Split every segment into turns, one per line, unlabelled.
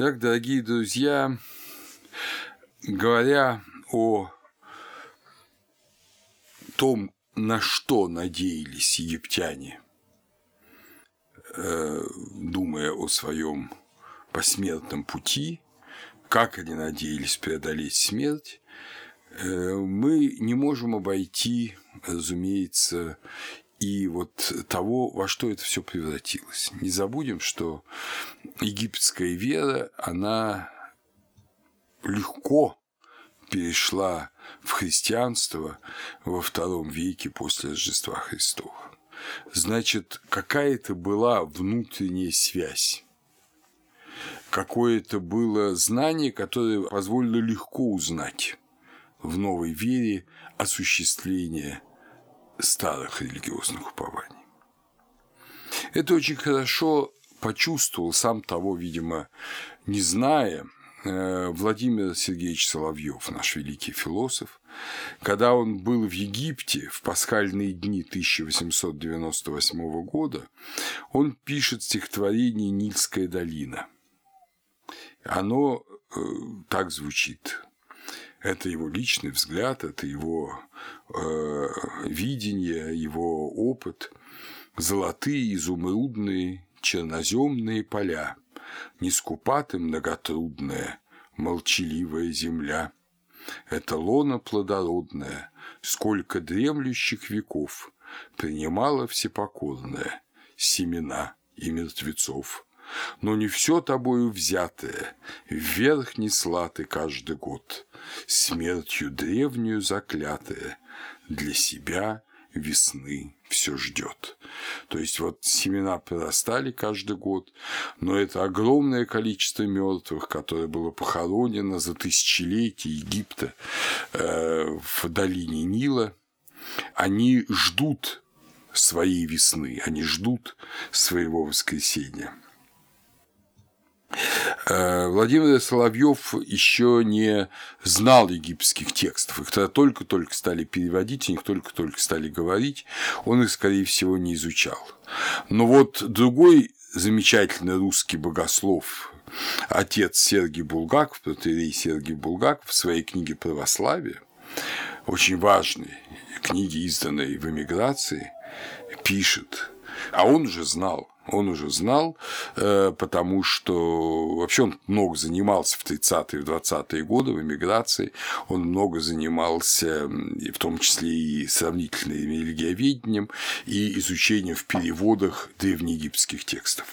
Итак, дорогие друзья, говоря о том, на что надеялись египтяне, э, думая о своем посмертном пути, как они надеялись преодолеть смерть, э, мы не можем обойти, разумеется, и вот того, во что это все превратилось. Не забудем, что египетская вера, она легко перешла в христианство во втором веке после Рождества Христова. Значит, какая-то была внутренняя связь, какое-то было знание, которое позволило легко узнать в новой вере осуществление старых религиозных упований. Это очень хорошо почувствовал, сам того, видимо, не зная, э, Владимир Сергеевич Соловьев, наш великий философ, когда он был в Египте в пасхальные дни 1898 года, он пишет стихотворение «Нильская долина». Оно э, так звучит. Это его личный взгляд, это его э, видение, его опыт. Золотые, изумрудные, черноземные поля, Не скупаты многотрудная, молчаливая земля. Это лона плодородная, сколько дремлющих веков Принимала всепокорная семена и мертвецов. Но не все тобою взятое, вверх несла ты каждый год, Смертью древнюю заклятая, для себя весны все ждет. То есть вот семена прорастали каждый год, но это огромное количество мертвых, которое было похоронено за тысячелетия Египта э, в долине Нила, они ждут своей весны, они ждут своего воскресения. Э, Владимир Соловьев еще не знал египетских текстов. Их тогда только-только стали переводить, их только-только стали говорить. Он их, скорее всего, не изучал. Но вот другой замечательный русский богослов, отец Сергий Булгаков, протерей Сергий Булгаков в своей книге «Православие», очень важной книге, изданной в эмиграции, пишет, а он уже знал, он уже знал, э, потому что вообще он много занимался в 30-е, в 20-е годы в эмиграции, он много занимался, в том числе и сравнительным религиоведением, и изучением в переводах древнеегипетских текстов.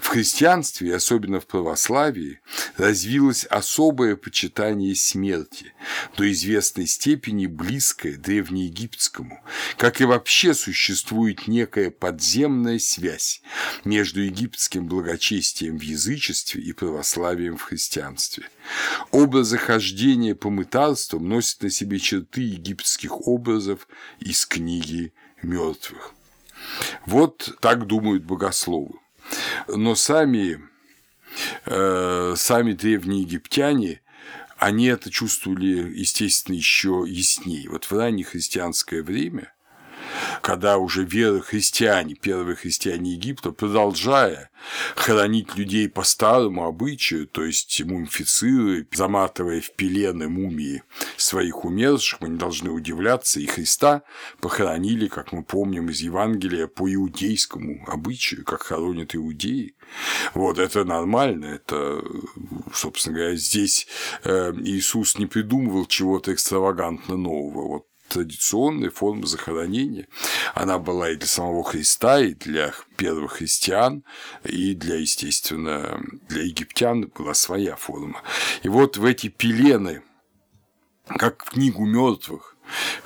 В христианстве, особенно в православии, развилось особое почитание смерти, до известной степени близкое древнеегипетскому, как и вообще существует некая подземная связь между египетским благочестием в язычестве и православием в христианстве. Образы хождения по мытарствам носят на себе черты египетских образов из книги мертвых. Вот так думают богословы. Но сами, э, сами древние египтяне они это чувствовали, естественно, еще яснее. Вот в раннее христианское время когда уже христиане, первые христиане Египта, продолжая хоронить людей по старому обычаю, то есть мумифицируя, заматывая в пелены мумии своих умерших, мы не должны удивляться, и Христа похоронили, как мы помним из Евангелия, по иудейскому обычаю, как хоронят иудеи. Вот это нормально, это, собственно говоря, здесь э, Иисус не придумывал чего-то экстравагантно нового. Вот традиционная форма захоронения. Она была и для самого Христа, и для первых христиан, и для, естественно, для египтян была своя форма. И вот в эти пелены, как в книгу мертвых,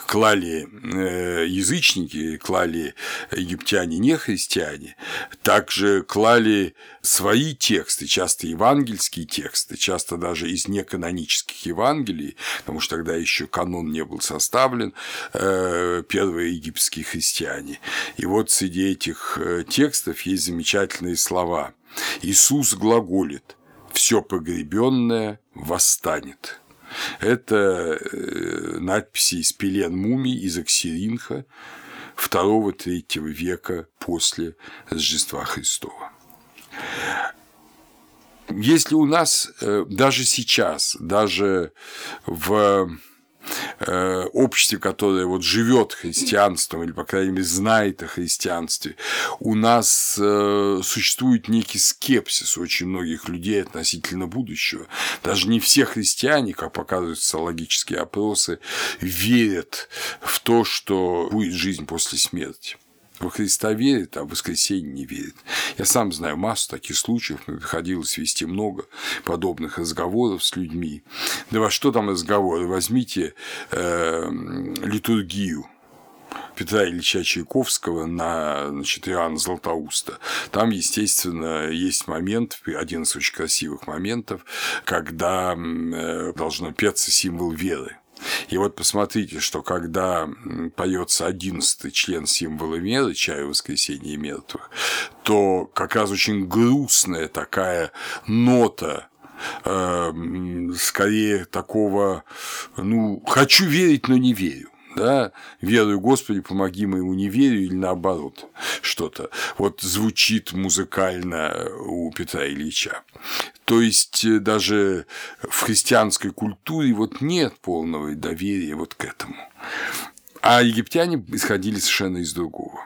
клали э, язычники, клали египтяне не христиане, также клали свои тексты, часто евангельские тексты, часто даже из неканонических Евангелий, потому что тогда еще канон не был составлен, э, первые египетские христиане. И вот среди этих э, текстов есть замечательные слова. Иисус глаголит «все погребенное восстанет». Это э, надписи из пелен мумий из Аксиринха II-III века после Рождества Христова. Если у нас э, даже сейчас, даже в Э, обществе, которое вот живет христианством или, по крайней мере, знает о христианстве, у нас э, существует некий скепсис у очень многих людей относительно будущего. Даже не все христиане, как показывают социологические опросы, верят в то, что будет жизнь после смерти во Христа верит, а в воскресенье не верит. Я сам знаю массу таких случаев, мне приходилось вести много подобных разговоров с людьми. Да во что там разговоры? Возьмите э, литургию Петра Ильича Чайковского на значит, Иоанна Златоуста. Там, естественно, есть момент, один из очень красивых моментов, когда э, должно петься символ веры. И вот посмотрите, что когда поется одиннадцатый член символа меры, чаю воскресения мертвых, то как раз очень грустная такая нота э, скорее такого, ну, хочу верить, но не верю да, верую Господи, помоги моему неверию или наоборот что-то. Вот звучит музыкально у Петра Ильича. То есть э, даже в христианской культуре вот нет полного доверия вот к этому. А египтяне исходили совершенно из другого.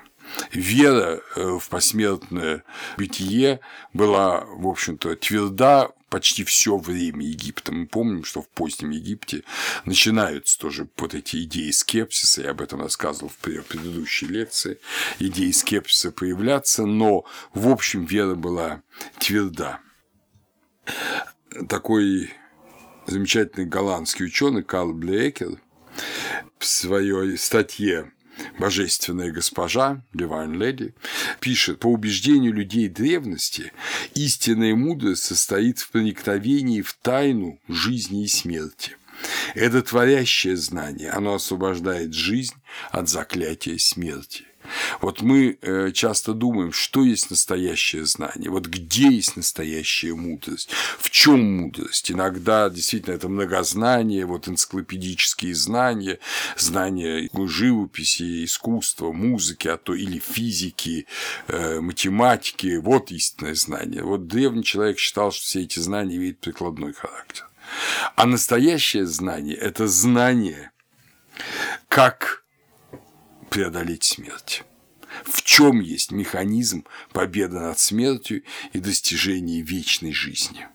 Вера э, в посмертное бытие была, в общем-то, тверда почти все время Египта. Мы помним, что в позднем Египте начинаются тоже вот эти идеи скепсиса, я об этом рассказывал в предыдущей лекции, идеи скепсиса появляться, но в общем вера была тверда. Такой замечательный голландский ученый Карл Блекер в своей статье божественная госпожа, Divine Lady, пишет, по убеждению людей древности, истинная мудрость состоит в проникновении в тайну жизни и смерти. Это творящее знание, оно освобождает жизнь от заклятия смерти. Вот мы э, часто думаем, что есть настоящее знание, вот где есть настоящая мудрость, в чем мудрость. Иногда действительно это многознание, вот энциклопедические знания, знания живописи, искусства, музыки, а то или физики, э, математики, вот истинное знание. Вот древний человек считал, что все эти знания имеют прикладной характер. А настоящее знание – это знание, как преодолеть смерть. В чем есть механизм победы над смертью и достижения вечной жизни?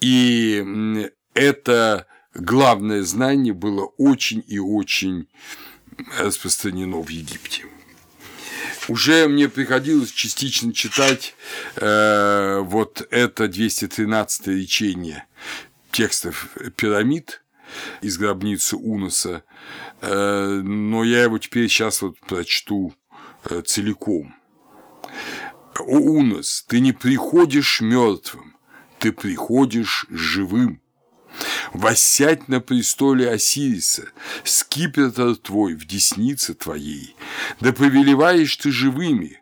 И это главное знание было очень и очень распространено в Египте. Уже мне приходилось частично читать э, вот это 213 речение текстов пирамид из гробницы Уноса, Э, но я его теперь сейчас вот прочту э, целиком. О, Унос, ты не приходишь мертвым, ты приходишь живым. Воссядь на престоле Осириса, скипетр твой в деснице твоей, да повелеваешь ты живыми.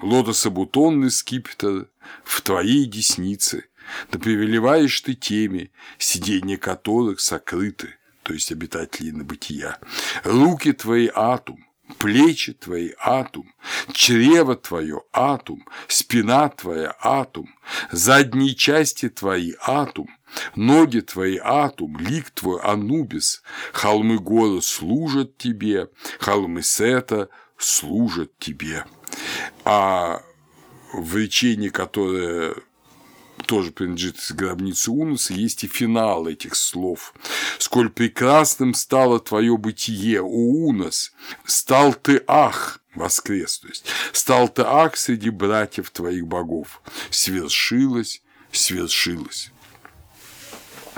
Лотособутонный скипетр в твоей деснице, да повелеваешь ты теми, сиденья которых сокрыты то есть обитателей на бытия. Руки твои атум, плечи твои атум, чрево твое атум, спина твоя атум, задние части твои атум, ноги твои атум, лик твой анубис, холмы горы служат тебе, холмы сета служат тебе. А в речении, которое тоже принадлежит гробнице Унуса, есть и финал этих слов. «Сколь прекрасным стало твое бытие, о Унос! Стал ты ах!» воскрес, то есть «Стал ты ах среди братьев твоих богов! Свершилось, свершилось!»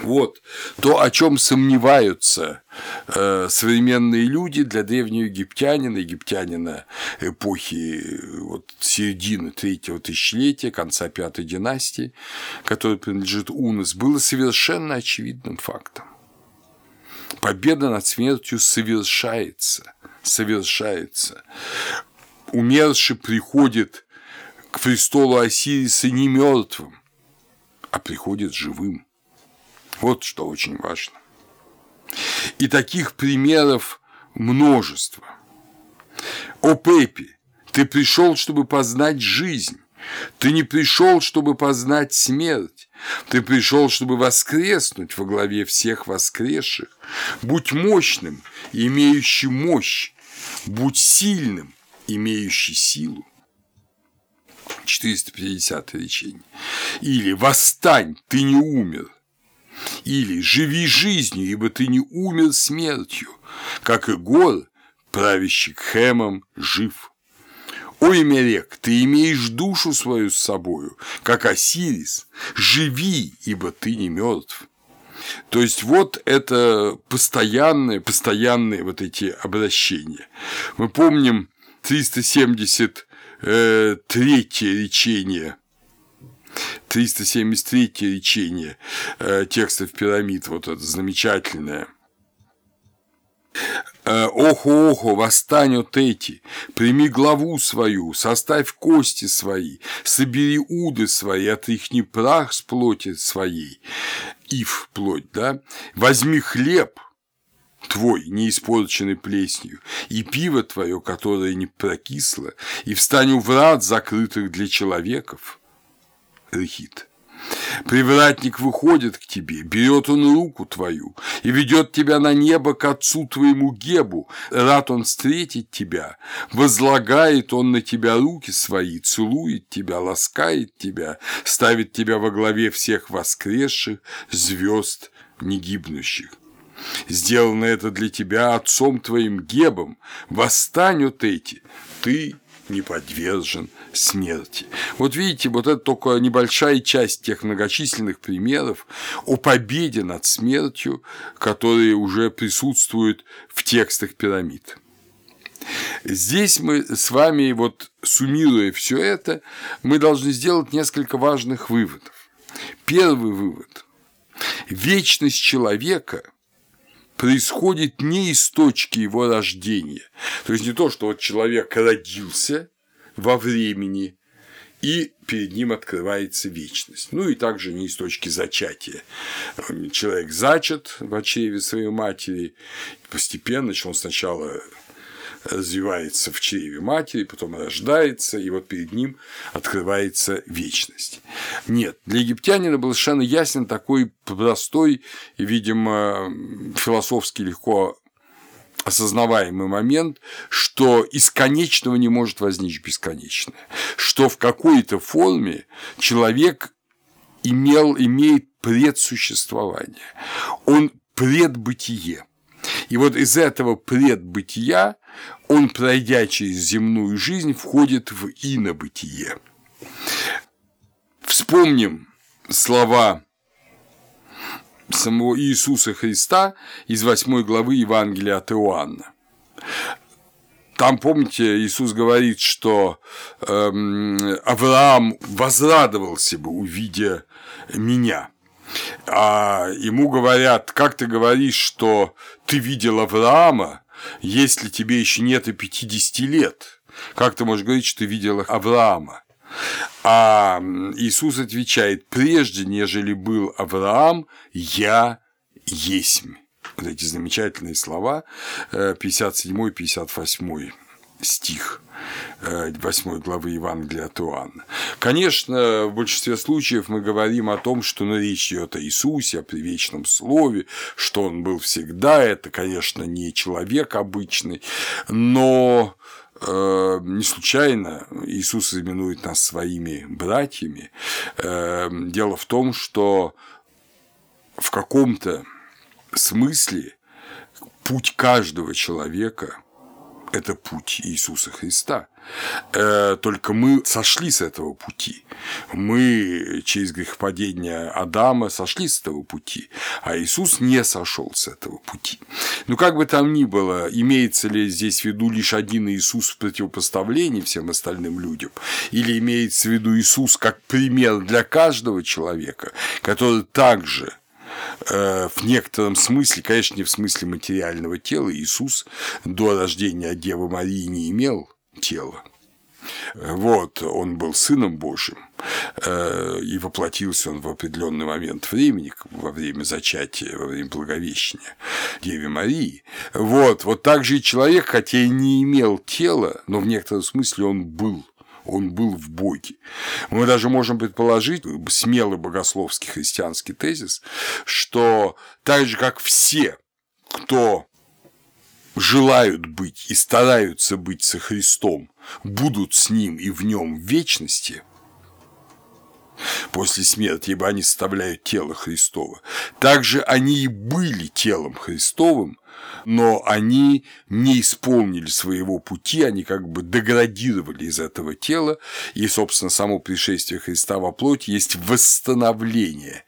Вот то, о чем сомневаются э, современные люди для древнего египтянина, египтянина эпохи вот, середины третьего тысячелетия, конца пятой династии, который принадлежит Унос, было совершенно очевидным фактом. Победа над смертью совершается, совершается. Умерший приходит к престолу Осириса не мертвым, а приходит живым. Вот что очень важно. И таких примеров множество. О Пепе, ты пришел, чтобы познать жизнь, Ты не пришел, чтобы познать смерть, ты пришел, чтобы воскреснуть во главе всех воскресших. Будь мощным, имеющий мощь, будь сильным, имеющий силу. 450 речение. Или «Восстань, ты не умер». Или «Живи жизнью, ибо ты не умер смертью, как и гор, правящий Хемом, жив». Ой, Мерек, ты имеешь душу свою с собою, как Осирис, живи, ибо ты не мертв. То есть вот это постоянные, постоянные вот эти обращения. Мы помним 373 речение 373 речение э, текстов пирамид, вот это замечательное – Э, охо, охо, восстань от эти, прими главу свою, составь кости свои, собери уды свои, отряхни прах с плоти своей, ив плоть, да, возьми хлеб, твой, не испорченный плесенью, и пиво твое, которое не прокисло, и встань у врат, закрытых для человеков. Рехит. Привратник выходит к тебе, берет он руку твою и ведет тебя на небо к отцу твоему Гебу. Рад он встретить тебя, возлагает он на тебя руки свои, целует тебя, ласкает тебя, ставит тебя во главе всех воскресших звезд негибнущих. Сделано это для тебя отцом твоим Гебом. Восстань эти, ты не подвержен смерти. Вот видите, вот это только небольшая часть тех многочисленных примеров о победе над смертью, которые уже присутствуют в текстах пирамид. Здесь мы с вами, вот суммируя все это, мы должны сделать несколько важных выводов. Первый вывод. Вечность человека происходит не из точки его рождения. То есть не то, что вот человек родился во времени, и перед ним открывается вечность. Ну и также не из точки зачатия. Человек зачат в чреве своей матери, постепенно, он сначала развивается в чреве матери, потом рождается, и вот перед ним открывается вечность. Нет, для египтянина был совершенно ясен такой простой и, видимо, философски легко осознаваемый момент, что из конечного не может возникнуть бесконечное, что в какой-то форме человек имел, имеет предсуществование, он предбытие. И вот из этого предбытия он, пройдя через земную жизнь, входит в инобытие. Вспомним слова самого Иисуса Христа из 8 главы Евангелия от Иоанна. Там, помните, Иисус говорит, что эм, Авраам возрадовался бы, увидя меня. А ему говорят, как ты говоришь, что ты видел Авраама, если тебе еще нет и 50 лет? Как ты можешь говорить, что ты видел Авраама? А Иисус отвечает, прежде нежели был Авраам, я есмь. Вот эти замечательные слова, 57-58 э, стих 8 э, главы Евангелия от Иоанна. Конечно, в большинстве случаев мы говорим о том, что ну, речь идет о Иисусе, о привечном слове, что он был всегда, это, конечно, не человек обычный, но Э, не случайно Иисус именует нас своими братьями. Э, дело в том, что в каком-то смысле путь каждого человека – это путь Иисуса Христа. Э, только мы сошли с этого пути. Мы через грехопадение Адама сошли с этого пути, а Иисус не сошел с этого пути. Но как бы там ни было, имеется ли здесь в виду лишь один Иисус в противопоставлении всем остальным людям, или имеется в виду Иисус как пример для каждого человека, который также в некотором смысле, конечно, не в смысле материального тела, Иисус до рождения Девы Марии не имел тела. Вот, он был сыном Божьим, э, и воплотился он в определенный момент времени, во время зачатия, во время Благовещения Деве Марии. Вот, вот так же и человек, хотя и не имел тела, но в некотором смысле он был он был в Боге. Мы даже можем предположить, смелый богословский христианский тезис, что так же, как все, кто желают быть и стараются быть со Христом, будут с Ним и в Нем в вечности, после смерти, ибо они составляют тело Христово. Также они и были телом Христовым, но они не исполнили своего пути, они как бы деградировали из этого тела, и, собственно, само пришествие Христа во плоть есть восстановление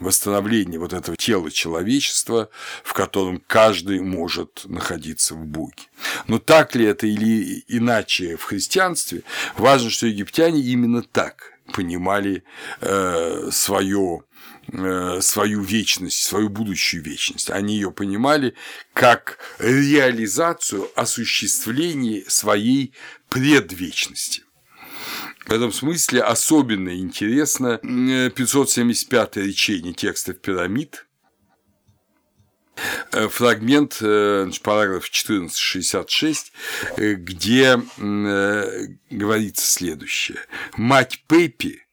восстановление вот этого тела человечества, в котором каждый может находиться в Боге. Но так ли это или иначе в христианстве, важно, что египтяне именно так понимали э, свое свою вечность, свою будущую вечность. Они ее понимали как реализацию, осуществление своей предвечности. В этом смысле особенно интересно 575 э, речение текстов пирамид, Э, фрагмент, э, параграф 1466, э, где говорится следующее. Мать Пеппи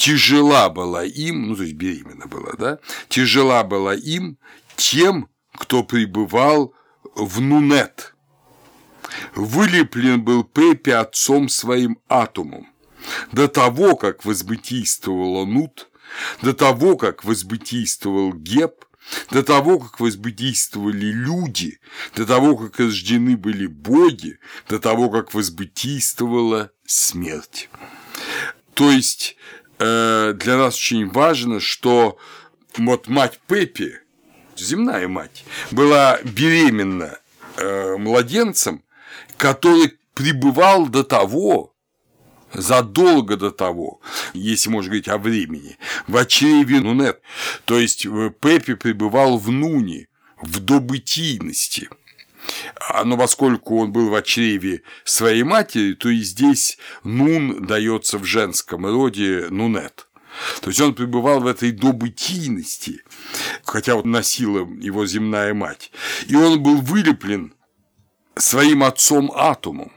тяжела была им, ну, то есть беременна была, да, тяжела была им тем, кто пребывал в Нунет. Вылеплен был Пеппи отцом своим атомом. До того, как возбытийствовала Нут, до того, как возбытийствовал Геб, до того, как возбудействовали люди, до того, как рождены были боги, до того, как возбудействовала смерть. То есть э, для нас очень важно, что вот мать Пеппи, земная мать, была беременна э, младенцем, который пребывал до того, задолго до того, если можно говорить о времени, в чреве Нунет, то есть э, Пеппи пребывал в Нуне, в добытийности. А, но поскольку он был в чреве своей матери, то и здесь Нун дается в женском роде Нунет. То есть он пребывал в этой добытийности, хотя вот носила его земная мать. И он был вылеплен своим отцом Атомом.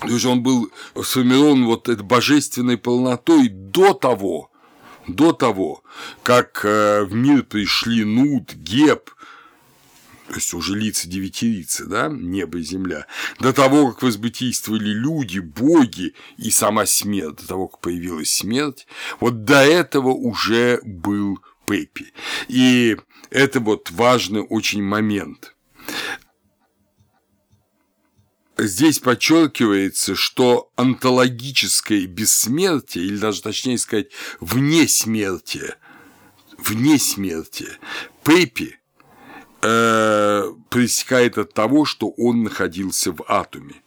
То есть он был сформирован вот этой божественной полнотой до того, до того, как э, в мир пришли Нут, Геб, то есть уже лица девятирицы, да, небо и земля, до того, как возбытийствовали люди, боги и сама смерть, до того, как появилась смерть, вот до этого уже был Пеппи. И это вот важный очень момент. Здесь подчеркивается, что онтологическое бессмертие, или даже точнее сказать, вне смерти, вне смерти, Пеппи э, от того, что он находился в атоме.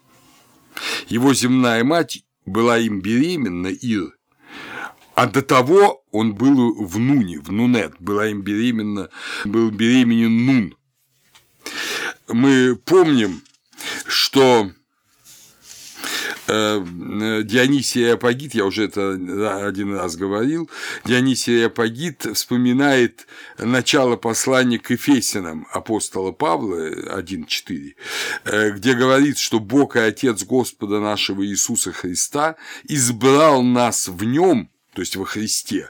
Его земная мать была им беременна, Ир, а до того он был в Нуне, в Нунет, была им беременна, был беременен Нун. Мы помним, что Дионисий Апогит, я уже это один раз говорил, Дионисий Апогит вспоминает начало послания к Ефесянам апостола Павла 1.4, э, где говорит, что Бог и Отец Господа нашего Иисуса Христа избрал нас в Нем, то есть во Христе,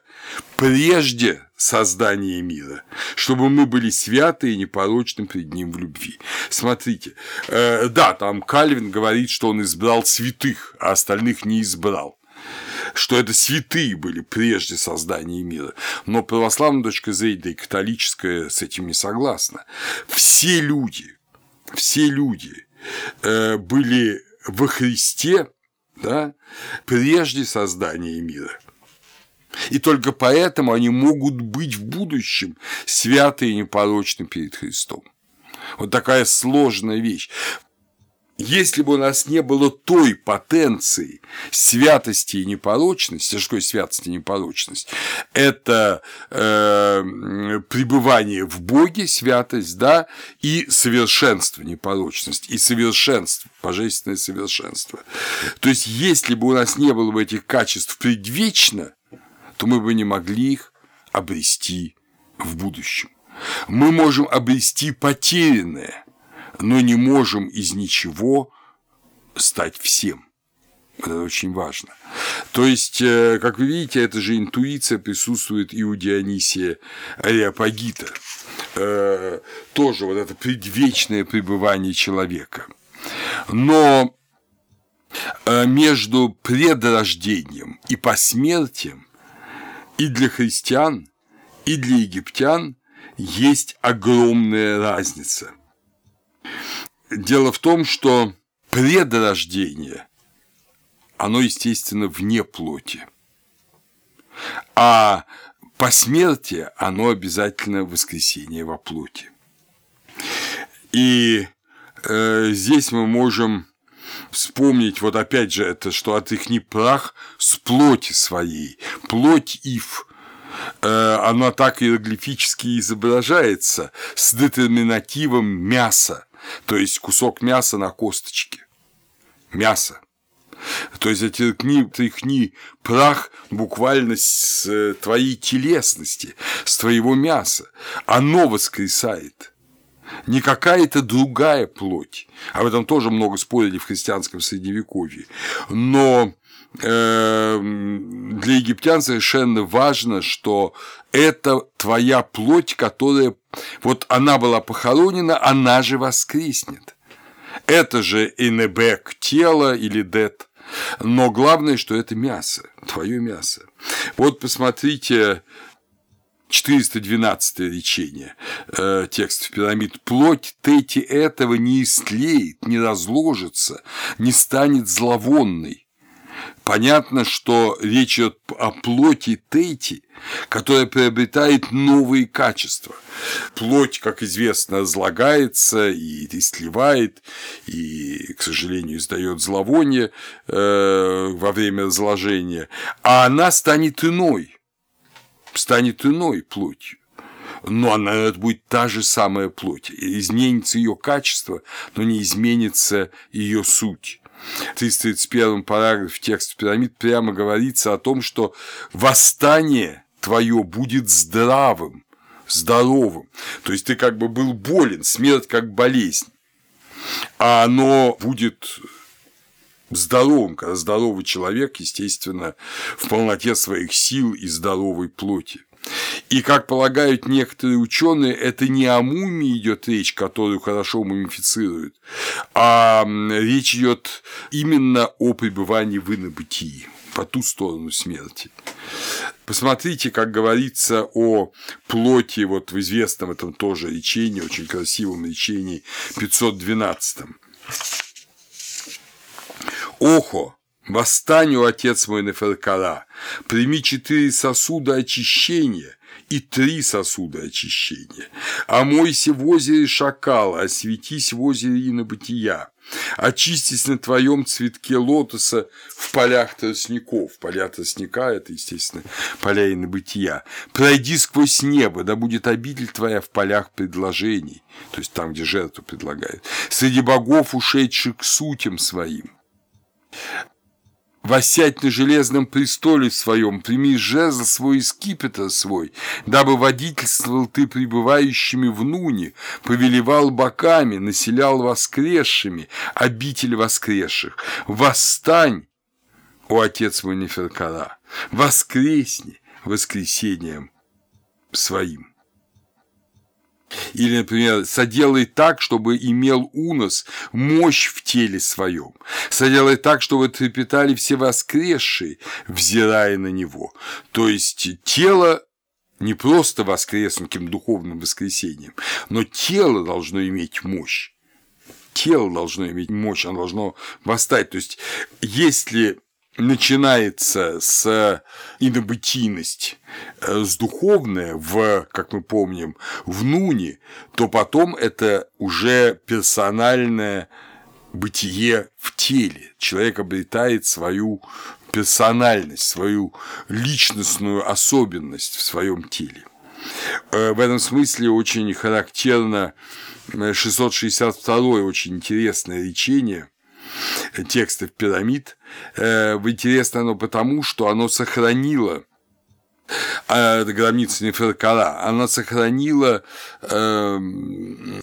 прежде создания мира, чтобы мы были святы и непорочны пред Ним в любви. Смотрите, э, да, там Кальвин говорит, что он избрал святых, а остальных не избрал что это святые были прежде создания мира. Но православная точка зрения, да и католическая с этим не согласна. Все люди, все люди э, были во Христе да, прежде создания мира. И только поэтому они могут быть в будущем святы и непорочны перед Христом. Вот такая сложная вещь. Если бы у нас не было той потенции святости и непорочности, что святость и непорочность? Это э, пребывание в Боге, святость, да, и совершенство, непорочность, и совершенство, божественное совершенство. То есть, если бы у нас не было бы этих качеств предвечно, то мы бы не могли их обрести в будущем. Мы можем обрести потерянное, но не можем из ничего стать всем. Это очень важно. То есть, э, как вы видите, эта же интуиция присутствует и у Дионисия Ариапагита. Э, тоже вот это предвечное пребывание человека. Но э, между предрождением и посмертием и для христиан, и для египтян есть огромная разница. Дело в том, что предрождение – оно, естественно, вне плоти. А по смерти оно обязательно воскресение во плоти. И э, здесь мы можем вспомнить, вот опять же, это, что от их не прах с плоти своей, плоть ив, э, она так иероглифически изображается с детерминативом мяса, то есть кусок мяса на косточке. Мясо. То есть оттеркни, тряхни прах буквально с э, твоей телесности, с твоего мяса. Оно воскресает. Не какая-то другая плоть. Об этом тоже много спорили в христианском средневековье. Но э, для египтян совершенно важно, что это твоя плоть, которая вот она была похоронена, она же воскреснет. Это же инебек тело или дет. Но главное, что это мясо, твое мясо. Вот посмотрите 412 речение э, текстов пирамид. Плоть Тети этого не истлеет, не разложится, не станет зловонной. Понятно, что речь идет о плоти Тети, которая приобретает новые качества. Плоть, как известно, разлагается и истлевает, и, к сожалению, издает зловоние э, во время разложения, а она станет иной, станет иной плотью но она это будет та же самая плоть. Изменится ее качество, но не изменится ее суть. В 331 параграфе текста пирамид прямо говорится о том, что восстание твое будет здравым, здоровым. То есть ты как бы был болен, смерть как болезнь, а оно будет здоровым, когда здоровый человек, естественно, в полноте своих сил и здоровой плоти. И, как полагают некоторые ученые, это не о мумии идет речь, которую хорошо мумифицируют, а речь идет именно о пребывании в инобытии, по ту сторону смерти. Посмотрите, как говорится о плоти, вот в известном этом тоже речении, очень красивом речении 512. Охо, Восстань, отец мой Неферкара, прими четыре сосуда очищения и три сосуда очищения. Омойся в озере шакала, осветись в озере инобытия. Очистись на твоем цветке лотоса в полях тростников. Поля тростника – это, естественно, поля инобытия. Пройди сквозь небо, да будет обитель твоя в полях предложений, то есть там, где жертву предлагают, среди богов, ушедших к сутям своим Восять на железном престоле своем, прими жезл свой и скипетр свой, дабы водительствовал ты пребывающими в нуне, повелевал боками, населял воскресшими, обитель воскресших. Восстань, о Отец мой Неферкара, воскресни воскресением своим. Или, например, соделай так, чтобы имел унос мощь в теле своем. Соделай так, чтобы трепетали все воскресшие, взирая на него. То есть тело не просто воскреснутым духовным воскресением, но тело должно иметь мощь. Тело должно иметь мощь, оно должно восстать. То есть, если начинается с инобытийность, э, с духовное в, как мы помним, в нуне, то потом это уже персональное бытие в теле. Человек обретает свою персональность, свою личностную особенность в своем теле. Э, в этом смысле очень характерно 662 очень интересное речение – текстов пирамид. Э, интересно оно потому, что оно сохранило а, гробница Неферкара, она сохранила эм,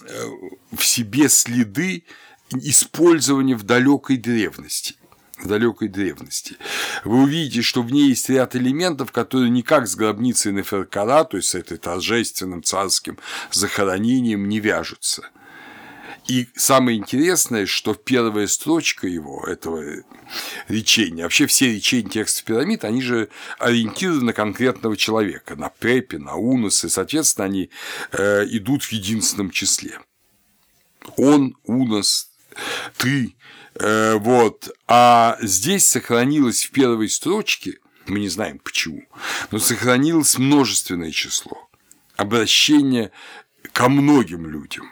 в себе следы использование в далекой древности далекой древности. Вы увидите, что в ней есть ряд элементов, которые никак с гробницей Неферкара, то есть с этой торжественным царским захоронением, не вяжутся. И самое интересное, что первая строчка его, этого речения, вообще все речения текста пирамид, они же ориентированы на конкретного человека, на Пепе, на Унос, и, соответственно, они э, идут в единственном числе. Он, Унос, ты, э, вот. А здесь сохранилось в первой строчке, мы не знаем почему, но сохранилось множественное число, обращение ко многим людям –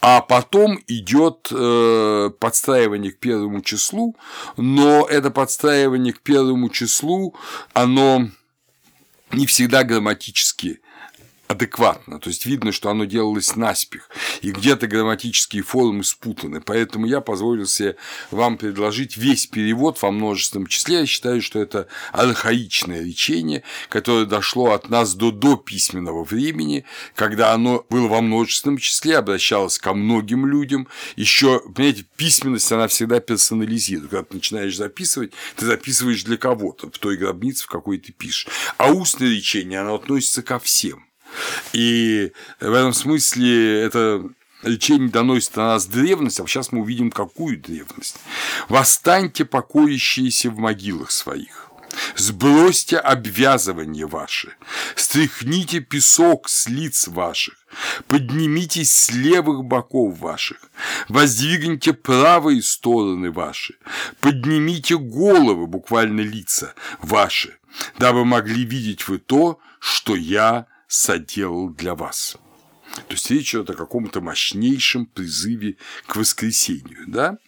а потом идет э, подстраивание к первому числу, но это подстраивание к первому числу, оно не всегда грамматически адекватно, то есть видно, что оно делалось наспех, и где-то грамматические формы спутаны, поэтому я позволил себе вам предложить весь перевод во множественном числе, я считаю, что это архаичное речение, которое дошло от нас до до письменного времени, когда оно было во множественном числе, обращалось ко многим людям, еще, понимаете, письменность, она всегда персонализирует, когда ты начинаешь записывать, ты записываешь для кого-то, в той гробнице, в какой ты пишешь, а устное речение, оно относится ко всем, и в этом смысле это лечение доносит на нас древность, а сейчас мы увидим, какую древность. «Восстаньте, покоящиеся в могилах своих». Сбросьте обвязывание ваше, стряхните песок с лиц ваших, поднимитесь с левых боков ваших, воздвигните правые стороны ваши, поднимите головы, буквально лица ваши, дабы могли видеть вы то, что я соделал для вас. То есть речь идет о каком-то мощнейшем призыве к воскресению. Да?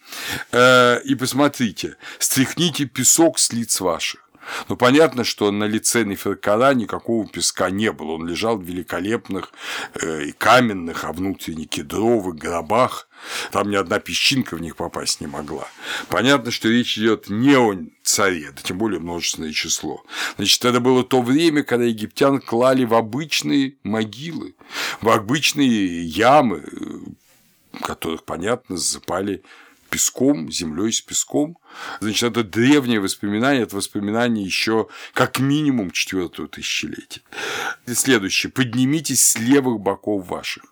Э, и посмотрите, стряхните песок с лиц ваших. Ну, понятно, что на лице Неферкара никакого песка не было. Он лежал в великолепных э, и каменных, а внутренне кедровых гробах. Там ни одна песчинка в них попасть не могла. Понятно, что речь идет не о царе, да тем более множественное число. Значит, это было то время, когда египтян клали в обычные могилы, в обычные ямы, э, которых, понятно, засыпали песком, землей с песком. Значит, это древнее воспоминание, это воспоминание еще как минимум четвертого тысячелетия. Следующее. Поднимитесь с левых боков ваших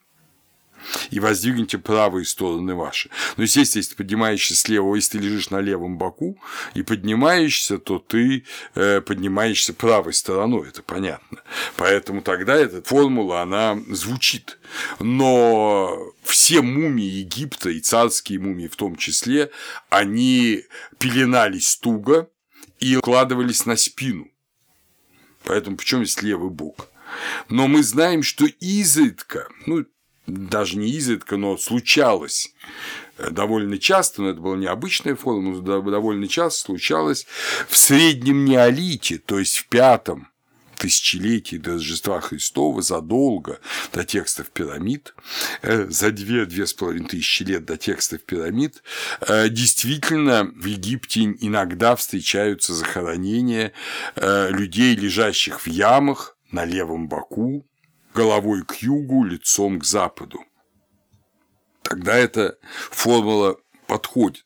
и воздвигните правые стороны ваши. Но, естественно, если поднимаешься слева, если ты лежишь на левом боку и поднимаешься, то ты э, поднимаешься правой стороной, это понятно. Поэтому тогда эта формула, она звучит. Но все мумии Египта и царские мумии в том числе, они пеленались туго и укладывались на спину. Поэтому почему здесь левый бок? Но мы знаем, что изредка, ну, даже не изредка, но случалось. Э, довольно часто, но это была необычная форма, но довольно часто случалось в среднем неолите, то есть в пятом тысячелетии до Рождества Христова, задолго до текстов пирамид, э, за две-две с половиной тысячи лет до текстов пирамид, э, действительно в Египте иногда встречаются захоронения людей, лежащих в ямах на левом боку, головой к югу, лицом к западу. Тогда эта формула подходит.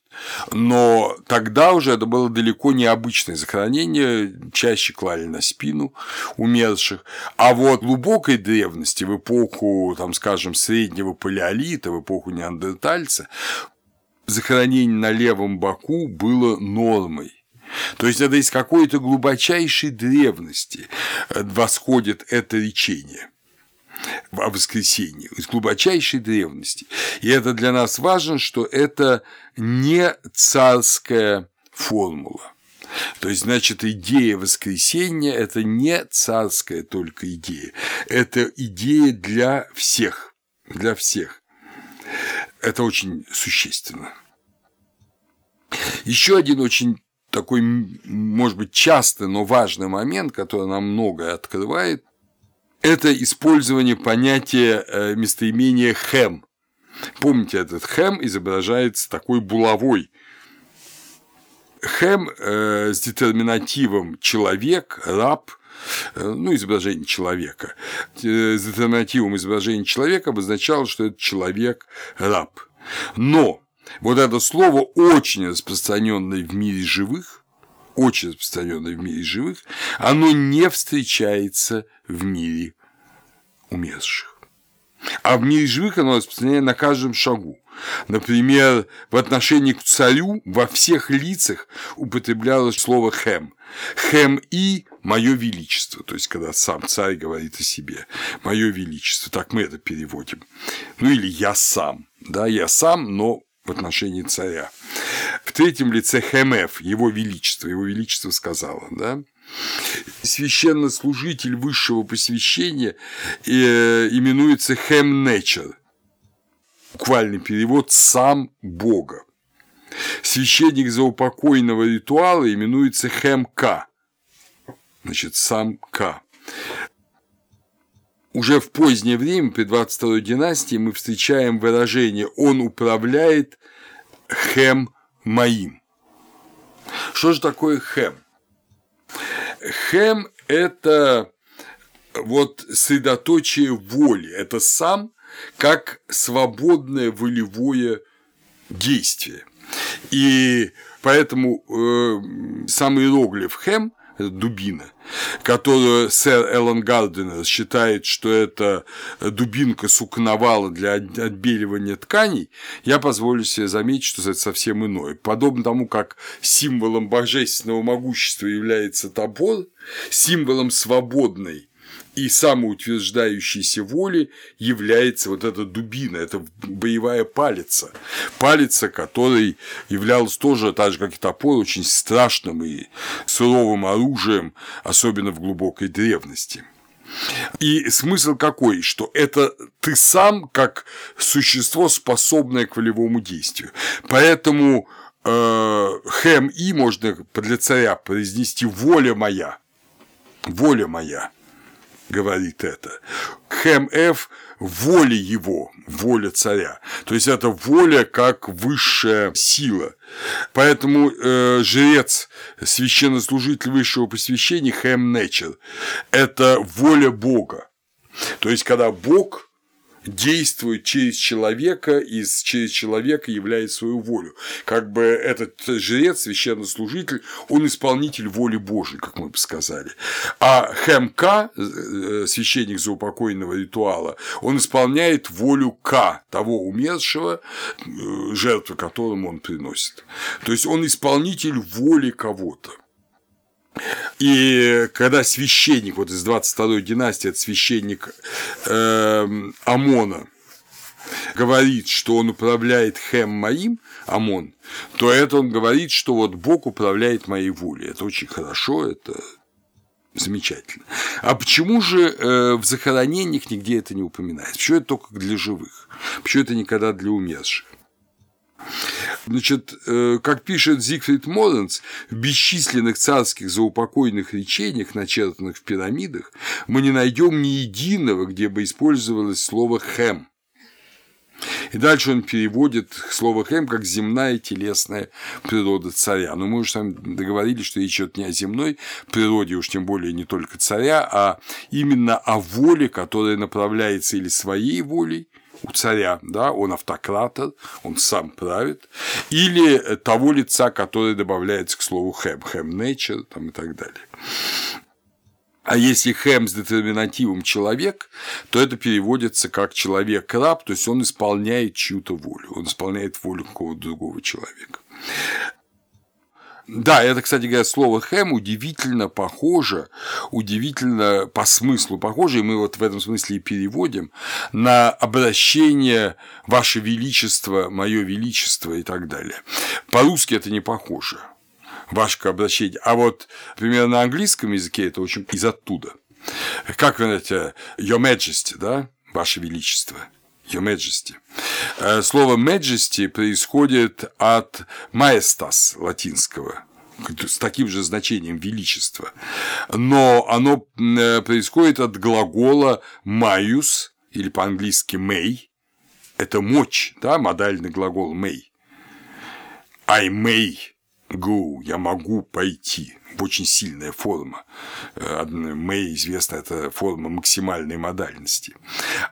Но тогда уже это было далеко не обычное захоронение, чаще клали на спину умерших. А вот в глубокой древности, в эпоху, там, скажем, среднего палеолита, в эпоху неандертальца, захоронение на левом боку было нормой. То есть это из какой-то глубочайшей древности восходит это речение о воскресении из глубочайшей древности. И это для нас важно, что это не царская формула. То есть, значит, идея воскресения – это не царская только идея, это идея для всех, для всех. Это очень существенно. Еще один очень такой, может быть, частый, но важный момент, который нам многое открывает, это использование понятия э, местоимения «хэм». Помните, этот «хэм» изображается такой булавой. «Хэм» э, с детерминативом «человек», «раб», э, ну, изображение человека. С детерминативом изображения человека обозначало, что это человек раб. Но вот это слово очень распространенное в мире живых, очень распространенное в мире живых, оно не встречается в мире умерших. А в мире живых оно распространяется на каждом шагу. Например, в отношении к царю во всех лицах употреблялось слово «хэм». «Хэм и мое величество», то есть когда сам царь говорит о себе, мое величество, так мы это переводим. Ну или я сам, да, я сам, но в отношении царя. В третьем лице Хемеф, его величество, его величество сказала, да, священнослужитель высшего посвящения э, именуется Хемнечер, буквальный перевод «сам Бога». Священник заупокойного ритуала именуется Хемка, значит, сам К. Уже в позднее время, при 22 династии, мы встречаем выражение «он управляет Хем моим». Что же такое Хем? Хем – это вот средоточие воли, это сам как свободное волевое действие. И поэтому э, сам иероглиф «хем» дубина, которую сэр Эллен Гарденер считает, что это дубинка сукновала для отбеливания тканей, я позволю себе заметить, что это совсем иное. Подобно тому, как символом божественного могущества является топор, символом свободной и самоутверждающейся воли является вот эта дубина, это боевая палица. Палица, которой являлась тоже, так же как и топор, очень страшным и суровым оружием, особенно в глубокой древности. И смысл какой? Что это ты сам как существо, способное к волевому действию. Поэтому э, хэм и можно для царя произнести воля моя. Воля моя говорит это. Хэм Ф – воля его, воля царя. То есть это воля как высшая сила. Поэтому э, жрец, священнослужитель высшего посвящения Хэм Нечер – это воля Бога. То есть когда Бог действует через человека и через человека являет свою волю. Как бы этот жрец, священнослужитель, он исполнитель воли Божьей, как мы бы сказали. А Хемка, э, священник заупокойного ритуала, он исполняет волю К, того умершего, э, жертву которому он приносит. То есть он исполнитель воли кого-то. И когда священник, вот из 22-й династии, это священник э, Амона, говорит, что он управляет Хем моим, Амон, то это он говорит, что вот Бог управляет моей волей. Это очень хорошо, это замечательно. А почему же э, в захоронениях нигде это не упоминается? Почему это только для живых? Почему это никогда для умерших? Значит, э, как пишет Зигфрид Моренс, в бесчисленных царских заупокойных речениях, начертанных в пирамидах, мы не найдем ни единого, где бы использовалось слово «хэм». И дальше он переводит слово «хэм» как «земная телесная природа царя». Но мы уже там договорились, что речь идет не о земной природе, уж тем более не только царя, а именно о воле, которая направляется или своей волей, у царя, да, он автократор, он сам правит, или того лица, которое добавляется к слову хэм, хэм nature там, и так далее. А если хэм с детерминативом человек, то это переводится как человек-раб, то есть он исполняет чью-то волю, он исполняет волю какого-то другого человека. Да, это, кстати говоря, слово «хэм» удивительно похоже, удивительно по смыслу похоже, и мы вот в этом смысле и переводим, на обращение «Ваше Величество», «Мое Величество» и так далее. По-русски это не похоже, ваше обращение. А вот, например, на английском языке это очень из оттуда. Как вы знаете, Your Majesty, да, Ваше Величество – Your Majesty. Э, слово Majesty происходит от maestas латинского, с таким же значением величества, но оно э, происходит от глагола maius или по-английски may, это мочь, да, модальный глагол may. I may go, я могу пойти. Очень сильная форма. May известна это форма максимальной модальности.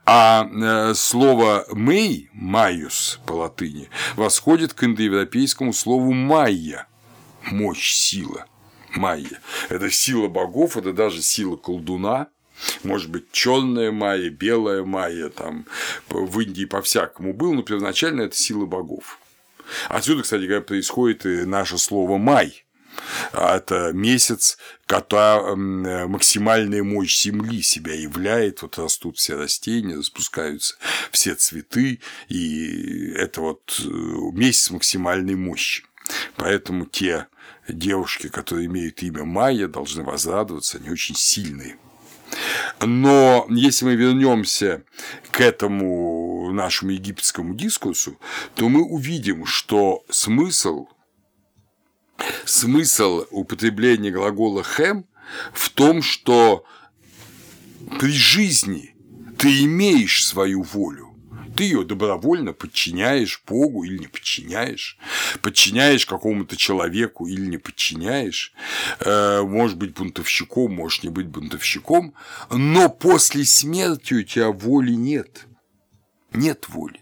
А э, слово may, майус по латыни, восходит к индоевропейскому слову майя – мощь, сила. Майя. Это сила богов, это даже сила колдуна, может быть, черная майя, белая майя, там в Индии по-всякому был, но первоначально это сила богов. Отсюда, кстати происходит и наше слово «май», это месяц, когда максимальная мощь Земли себя являет, вот растут все растения, распускаются все цветы, и это вот э, месяц максимальной мощи. Поэтому те девушки, которые имеют имя Майя, должны возрадоваться, они очень сильные. Но если мы вернемся к этому нашему египетскому дискурсу, то мы увидим, что смысл, смысл употребления глагола «хэм» в том, что при жизни ты имеешь свою волю, ты ее добровольно подчиняешь Богу или не подчиняешь, подчиняешь какому-то человеку или не подчиняешь, э, может быть бунтовщиком, можешь не быть бунтовщиком, но после смерти у тебя воли нет. Нет воли.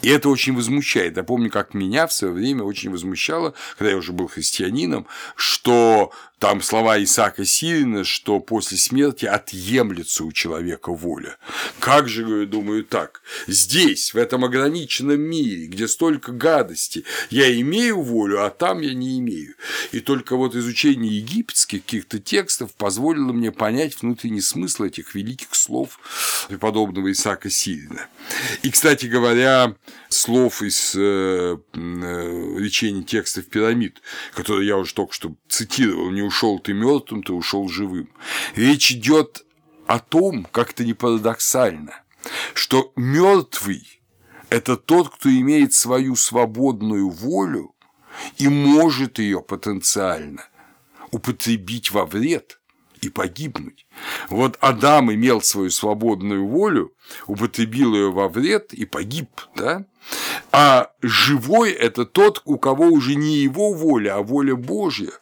И это очень возмущает. Я помню, как меня в свое время очень возмущало, когда я уже был христианином, что там слова Исаака Сирина, что после смерти отъемлется у человека воля. Как же, я думаю, так? Здесь, в этом ограниченном мире, где столько гадости, я имею волю, а там я не имею. И только вот изучение египетских каких-то текстов позволило мне понять внутренний смысл этих великих слов преподобного Исаака Сирина. И, кстати говоря, слов из э, э, речений текстов пирамид, которые я уже только что цитировал, не ушел ты мертвым, ты ушел живым. Речь идет о том, как это не парадоксально, что мертвый – это тот, кто имеет свою свободную волю и может ее потенциально употребить во вред и погибнуть. Вот Адам имел свою свободную волю, употребил ее во вред и погиб, да? А живой – это тот, у кого уже не его воля, а воля Божья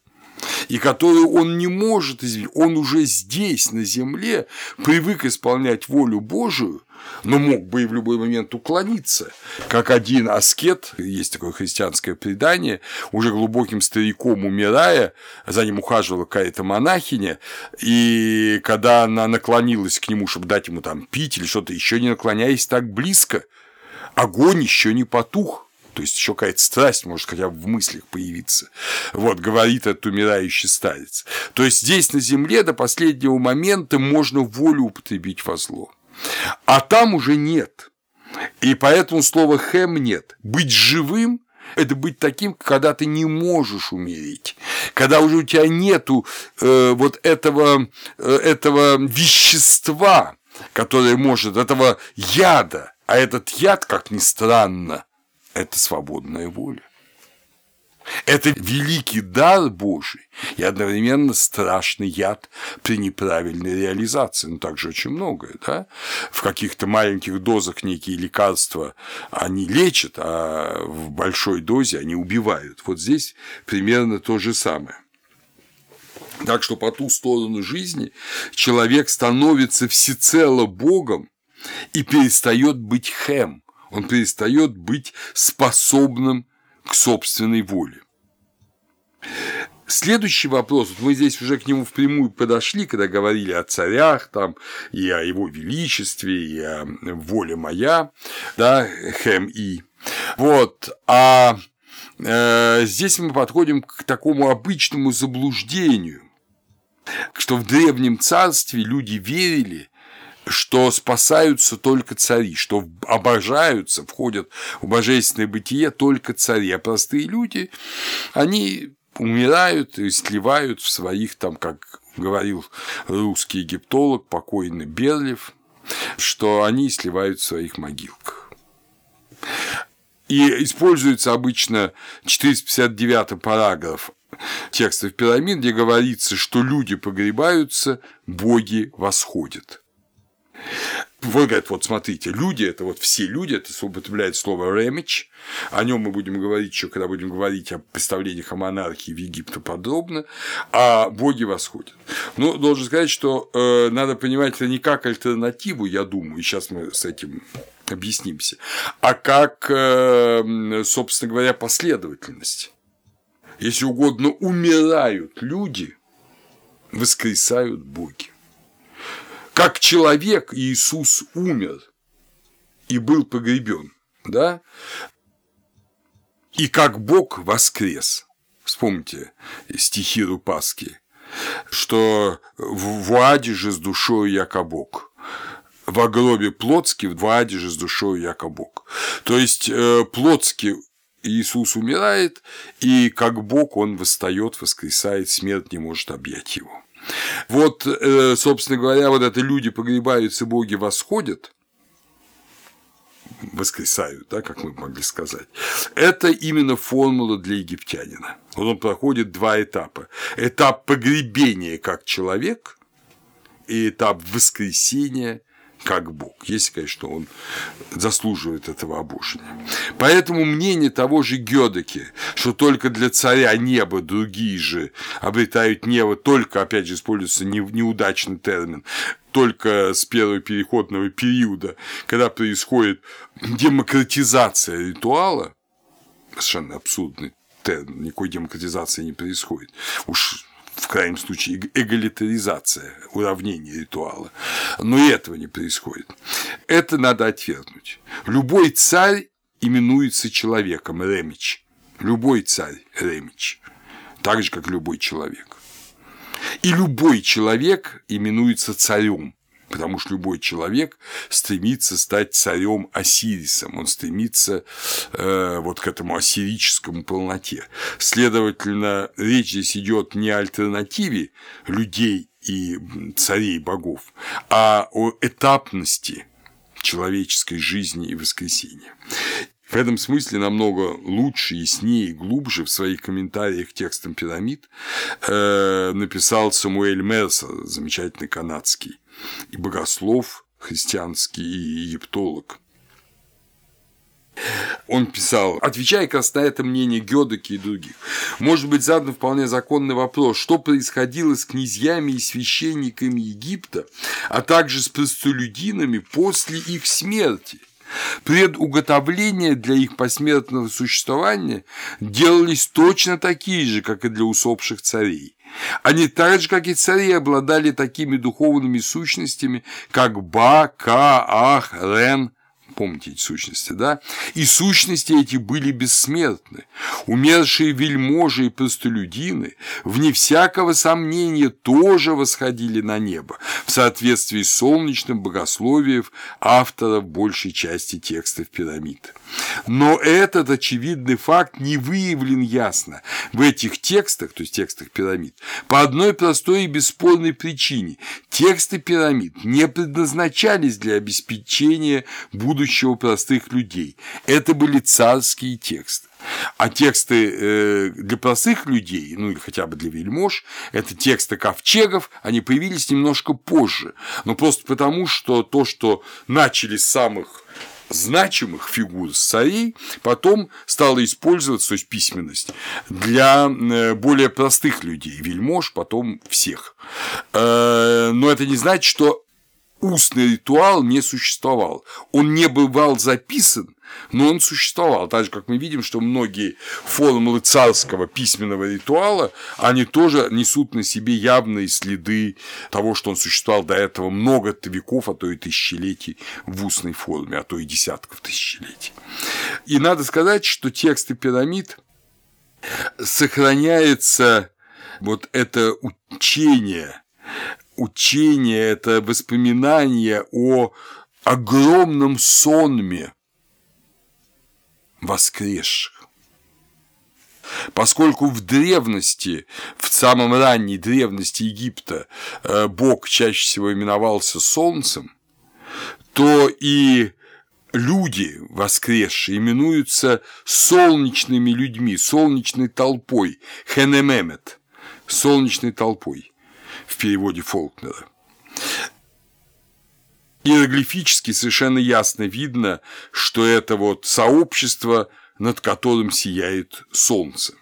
и которую он не может изменить. Он уже здесь, на земле, привык исполнять волю Божию, но мог бы и в любой момент уклониться. Как один аскет, есть такое христианское предание, уже глубоким стариком умирая, за ним ухаживала какая-то монахиня, и когда она наклонилась к нему, чтобы дать ему там пить или что-то еще, не наклоняясь так близко, огонь еще не потух. То есть еще какая-то страсть может хотя бы в мыслях появиться. Вот, говорит этот умирающий старец. То есть здесь на земле до последнего момента можно волю употребить во зло. А там уже нет. И поэтому слова «хэм» нет. Быть живым – это быть таким, когда ты не можешь умереть, когда уже у тебя нету э, вот этого, э, этого вещества, которое может, этого яда, а этот яд, как ни странно, это свободная воля. Это великий дар Божий и одновременно страшный яд при неправильной реализации. Ну, также очень многое, да? В каких-то маленьких дозах некие лекарства они лечат, а в большой дозе они убивают. Вот здесь примерно то же самое. Так что по ту сторону жизни человек становится всецело Богом и перестает быть хэм, он перестает быть способным к собственной воле. Следующий вопрос, вот мы здесь уже к нему впрямую подошли, когда говорили о царях там, и о его величестве, и о воле моя, да, Хэм И. Вот, а э, здесь мы подходим к такому обычному заблуждению, что в древнем царстве люди верили, что спасаются только цари, что обожаются, входят в божественное бытие только цари, а простые люди, они умирают и сливают в своих, там, как говорил русский египтолог, покойный Берлев, что они сливают в своих могилках. И используется обычно 459 параграф текстов пирамид, где говорится, что люди погребаются, боги восходят. Вот говорят, вот смотрите, люди, это вот все люди, это употребляет слово ремич, о нем мы будем говорить еще, когда будем говорить о представлениях о монархии в Египте подробно, а боги восходят. Но должен сказать, что э, надо понимать это не как альтернативу, я думаю, и сейчас мы с этим объяснимся, а как, э, собственно говоря, последовательность. Если угодно, умирают люди, воскресают боги. Как человек Иисус умер и был погребен, да? И как Бог воскрес. Вспомните стихи Рупаски, что в Аде же с душою яко Бог в гробе Плотске, в Аде же с душою яко Бог. То есть э, Плотский Иисус умирает, и как Бог он восстает, воскресает, смерть не может объять его. Вот, э, собственно говоря, вот это люди погребаются, боги восходят, воскресают, да, как мы могли сказать. Это именно формула для египтянина. Вот он проходит два этапа. Этап погребения как человек и этап воскресения как Бог, если, конечно, он заслуживает этого обожения. Поэтому мнение того же Гёдеки, что только для царя неба другие же обретают небо, только, опять же, используется неудачный термин, только с первого переходного периода, когда происходит демократизация ритуала, совершенно абсурдный термин, никакой демократизации не происходит. Уж в крайнем случае эгалитаризация, уравнение ритуала. Но и этого не происходит. Это надо отвергнуть. Любой царь именуется человеком, Ремич. Любой царь – Ремич. Так же, как любой человек. И любой человек именуется царем потому что любой человек стремится стать царем Осирисом, он стремится э, вот к этому ассирическому полноте. Следовательно, речь здесь идет не о альтернативе людей и царей богов, а о этапности человеческой жизни и воскресения. В этом смысле намного лучше, яснее и глубже в своих комментариях к текстам пирамид э, написал Самуэль Мерсер, замечательный канадский и богослов христианский, и египтолог. Он писал, отвечая как раз на это мнение Гёдеки и других, может быть задан вполне законный вопрос, что происходило с князьями и священниками Египта, а также с простолюдинами после их смерти. Предуготовления для их посмертного существования делались точно такие же, как и для усопших царей. Они так же, как и цари, обладали такими духовными сущностями, как Ба, Ка, Ах, Рен, помните эти сущности, да? И сущности эти были бессмертны. Умершие вельможи и простолюдины, вне всякого сомнения, тоже восходили на небо в соответствии с солнечным богословием авторов большей части текстов пирамид. Но этот очевидный факт не выявлен ясно в этих текстах, то есть текстах пирамид, по одной простой и бесспорной причине. Тексты пирамид не предназначались для обеспечения будущего простых людей. Это были царские тексты. А тексты э, для простых людей, ну или хотя бы для вельмож, это тексты ковчегов, они появились немножко позже. Но просто потому, что то, что начали с самых значимых фигур царей потом стала использоваться, то есть письменность, для э, более простых людей, вельмож, потом всех. Э, но это не значит, что устный ритуал не существовал. Он не бывал записан, но он существовал. Так же, как мы видим, что многие формулы царского письменного ритуала, они тоже несут на себе явные следы того, что он существовал до этого много веков, а то и тысячелетий в устной форме, а то и десятков тысячелетий. И надо сказать, что тексты пирамид сохраняется вот это учение, учение, это воспоминание о огромном сонме воскресших. Поскольку в древности, в самом ранней древности Египта э, Бог чаще всего именовался Солнцем, то и люди воскресшие именуются солнечными людьми, солнечной толпой, хенемемет, солнечной толпой в переводе Фолкнера. Иероглифически совершенно ясно видно, что это вот сообщество, над которым сияет солнце.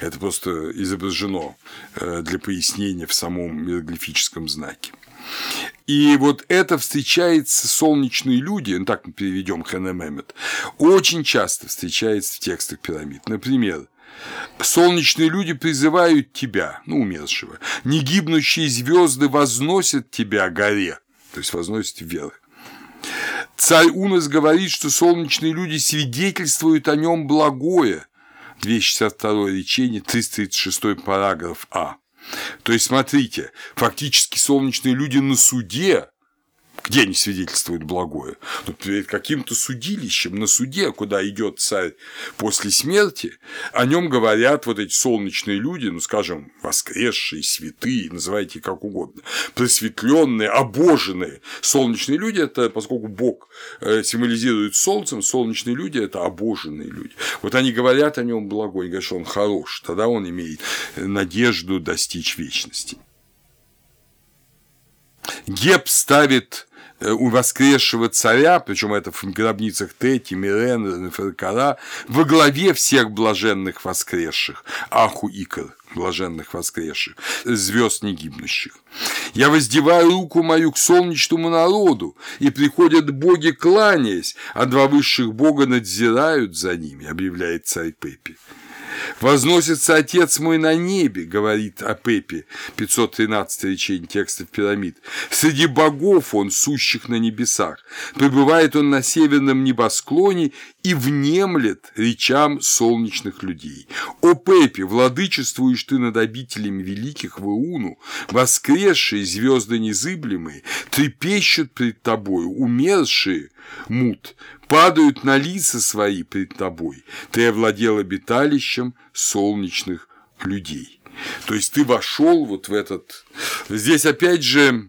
Это просто изображено э, для пояснения в самом иероглифическом знаке. И вот это встречается солнечные люди, ну так мы переведем Ханемемет, очень часто встречается в текстах пирамид. Например, Солнечные люди призывают тебя, ну, умершего. Негибнущие звезды возносят тебя горе, то есть возносят вверх. Царь Унос говорит, что солнечные люди свидетельствуют о нем благое. 262 речение, 336 параграф А. То есть, смотрите, фактически солнечные люди на суде где они свидетельствуют благое? Ну, перед каким-то судилищем, на суде, куда идет царь после смерти, о нем говорят вот эти солнечные люди, ну, скажем, воскресшие, святые, называйте как угодно, просветленные, обоженные. Солнечные люди – это, поскольку Бог э, символизирует солнцем, солнечные люди – это обоженные люди. Вот они говорят о нем благое, говорят, что он хорош, тогда он имеет надежду достичь вечности. Геб ставит у воскресшего царя, причем это в гробницах Тети, Мирена, Неферкара, во главе всех блаженных воскресших, Аху Икар, блаженных воскресших, звезд негибнущих. Я воздеваю руку мою к солнечному народу, и приходят боги, кланяясь, а два высших бога надзирают за ними, объявляет царь Пепи. «Возносится Отец мой на небе», — говорит о Пепе, 513 речение текстов пирамид. «Среди богов он, сущих на небесах. Пребывает он на северном небосклоне и внемлет речам солнечных людей. О Пепе, владычествуешь ты над обителями великих в Иуну, воскресшие звезды незыблемые, трепещут пред тобою, умершие, мут, падают на лица свои пред тобой. Ты овладел обиталищем солнечных людей. То есть ты вошел вот в этот... Здесь опять же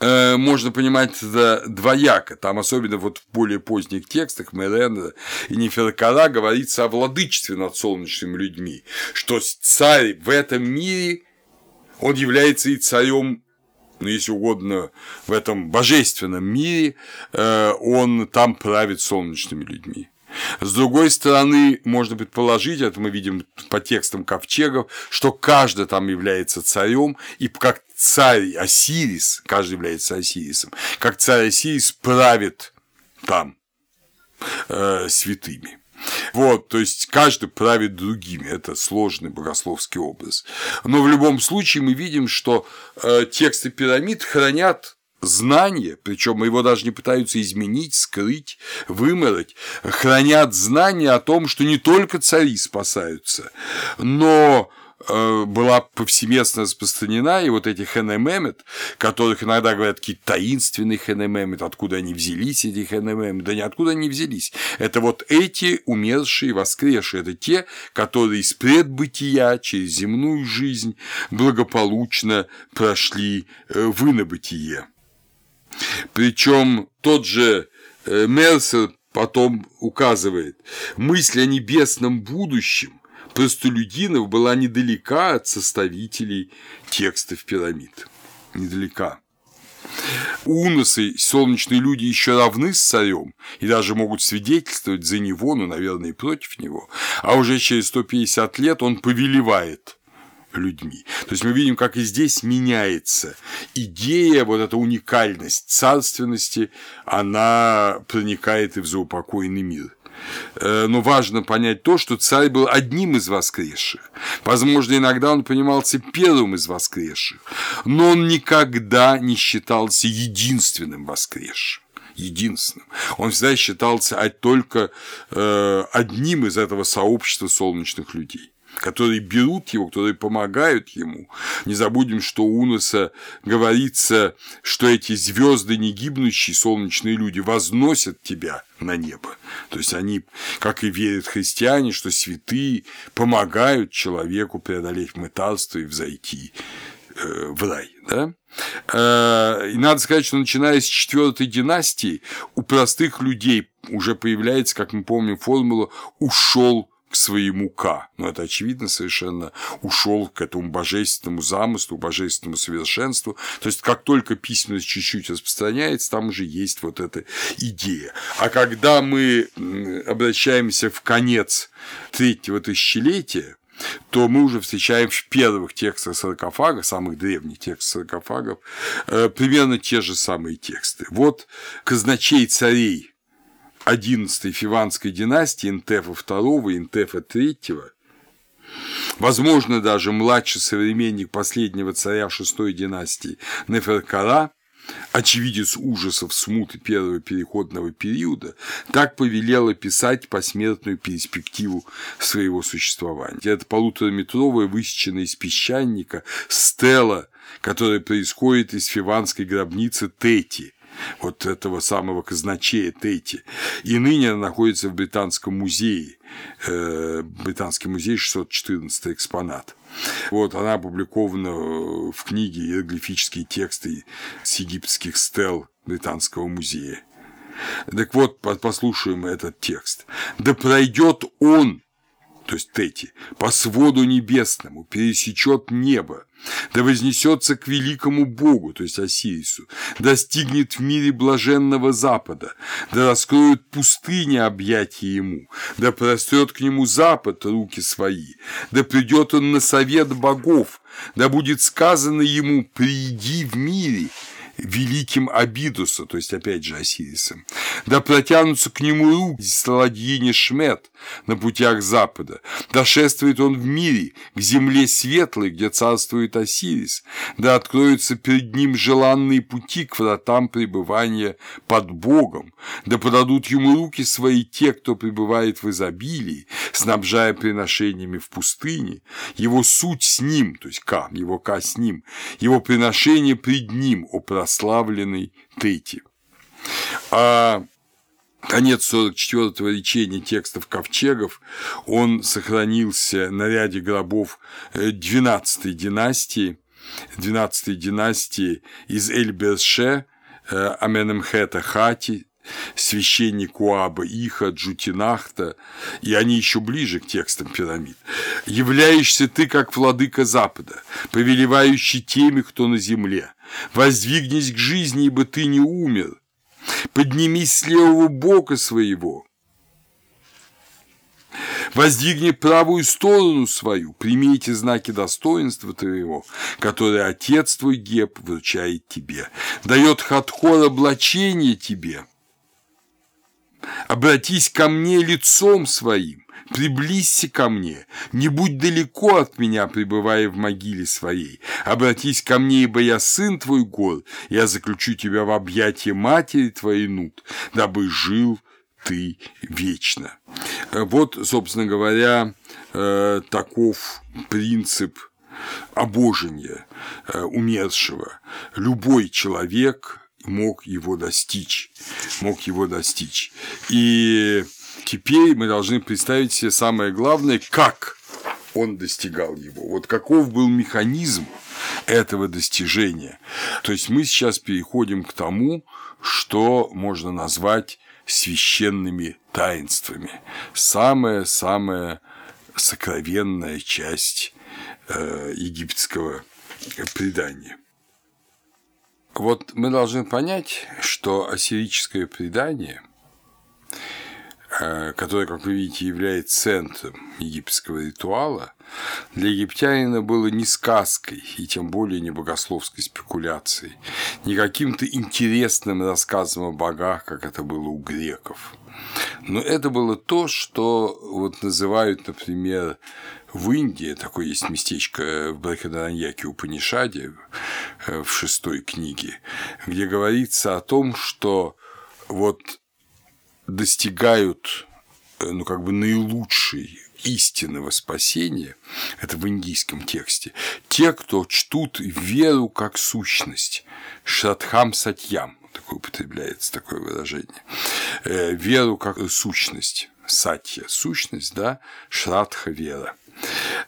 э, можно понимать это двояко. Там, особенно вот в более поздних текстах Мерена и Неферкара говорится о владычестве над солнечными людьми, что царь в этом мире, он является и царем ну, если угодно, в этом божественном мире, э, он там правит солнечными людьми. С другой стороны, можно предположить, это мы видим по текстам ковчегов, что каждый там является царем, и как царь Осирис, каждый является Осирисом, как царь Осирис правит там э, святыми. Вот, то есть каждый правит другими, это сложный богословский образ. Но в любом случае мы видим, что э, тексты пирамид хранят знание, причем его даже не пытаются изменить, скрыть, вымороть, хранят знание о том, что не только цари спасаются, но Э, была повсеместно распространена, и вот эти хенемемет, которых иногда говорят какие-то таинственные хенемемет, откуда они взялись, эти хенемемет, да ниоткуда они взялись. Это вот эти умершие, воскресшие, это те, которые из предбытия через земную жизнь благополучно прошли э, в инобытие. Причем тот же э, Мерсер потом указывает, мысль о небесном будущем простолюдинов была недалека от составителей текстов пирамид. Недалека. Уносы, солнечные люди еще равны с царем и даже могут свидетельствовать за него, но, наверное, и против него. А уже через 150 лет он повелевает людьми. То есть мы видим, как и здесь меняется идея, вот эта уникальность царственности, она проникает и в заупокойный мир. Э, но важно понять то, что царь был одним из воскресших. Возможно, иногда он понимался первым из воскресших, но он никогда не считался единственным воскресшим единственным. Он всегда считался только э, одним из этого сообщества солнечных людей которые берут его, которые помогают ему. Не забудем, что у Уноса говорится, что эти звезды не гибнущие солнечные люди возносят тебя на небо. То есть они, как и верят христиане, что святые помогают человеку преодолеть мытарство и взойти э, в рай. Да? Э, и надо сказать, что начиная с четвертой династии у простых людей уже появляется, как мы помним, формула «ушел к своему К. Но это очевидно совершенно ушел к этому божественному замыслу, божественному совершенству. То есть, как только письменность чуть-чуть распространяется, там уже есть вот эта идея. А когда мы обращаемся в конец третьего тысячелетия, то мы уже встречаем в первых текстах саркофага, самых древних текстов саркофагов, э, примерно те же самые тексты. Вот казначей царей XI Фиванской династии Интефа II, Интефа III, возможно, даже младший современник последнего царя шестой династии Неферкара, очевидец ужасов смуты первого переходного периода, так повелел описать посмертную перспективу своего существования. Это полутораметровая высеченная из песчаника стела, которая происходит из фиванской гробницы Тети – вот этого самого казначея Тейти. И ныне она находится в Британском музее. Э, Британский музей 614 экспонат. Вот, она опубликована в книге «Иероглифические тексты с египетских стел Британского музея». Так вот, послушаем этот текст. «Да пройдет он, то есть Тети, по своду небесному, пересечет небо, да вознесется к великому Богу, то есть Осирису, достигнет в мире блаженного Запада, да раскроют пустыни объятия ему, да прострет к нему Запад руки свои, да придет он на совет богов, да будет сказано ему «приди в мире», великим Абидуса, то есть опять же Осирисом, да протянутся к нему руки Саладьине Шмет на путях Запада, да шествует он в мире, к земле светлой, где царствует Осирис, да откроются перед ним желанные пути к вратам пребывания под Богом, да подадут ему руки свои те, кто пребывает в изобилии, снабжая приношениями в пустыне, его суть с ним, то есть Ка, его Ка с ним, его приношение пред ним, о прославленный Тети. А конец 44-го речения текстов ковчегов, он сохранился на ряде гробов 12-й э, династии, 12-й династии из Эль-Берше, э, Аменемхета Хати, священник Уаба Иха, Джутинахта, и они еще ближе к текстам пирамид. «Являешься ты, как владыка Запада, повелевающий теми, кто на земле. Воздвигнись к жизни, ибо ты не умер. Поднимись с левого бока своего, Воздвигни правую сторону свою, прими эти знаки достоинства твоего, которые Отец твой Геб вручает тебе, дает Хатхор облачение тебе, Обратись ко мне лицом своим, приблизься ко мне, не будь далеко от меня, пребывая в могиле своей. Обратись ко мне, ибо я сын твой гор, я заключу тебя в объятия матери твоей Нут, дабы жил ты вечно. Вот, собственно говоря, э, таков принцип обожения э, умершего. Любой человек мог его достичь, мог его достичь. И теперь мы должны представить себе самое главное, как он достигал его. Вот каков был механизм этого достижения. То есть мы сейчас переходим к тому, что можно назвать священными таинствами. Самая-самая сокровенная часть э, египетского предания. Вот мы должны понять, что ассирическое предание, э, которое, как вы видите, является центром египетского ритуала, для египтянина было не сказкой и тем более не богословской спекуляцией, не каким-то интересным рассказом о богах, как это было у греков. Но это было то, что вот называют, например, в Индии, такое есть местечко в Брахадараньяке у Панишаде э, в шестой книге, где говорится о том, что вот достигают э, ну, как бы наилучшей истинного спасения, это в индийском тексте, те, кто чтут веру как сущность, шрадхам сатьям, такое употребляется такое выражение, э, веру как сущность, сатья – сущность, да, шрадха – вера.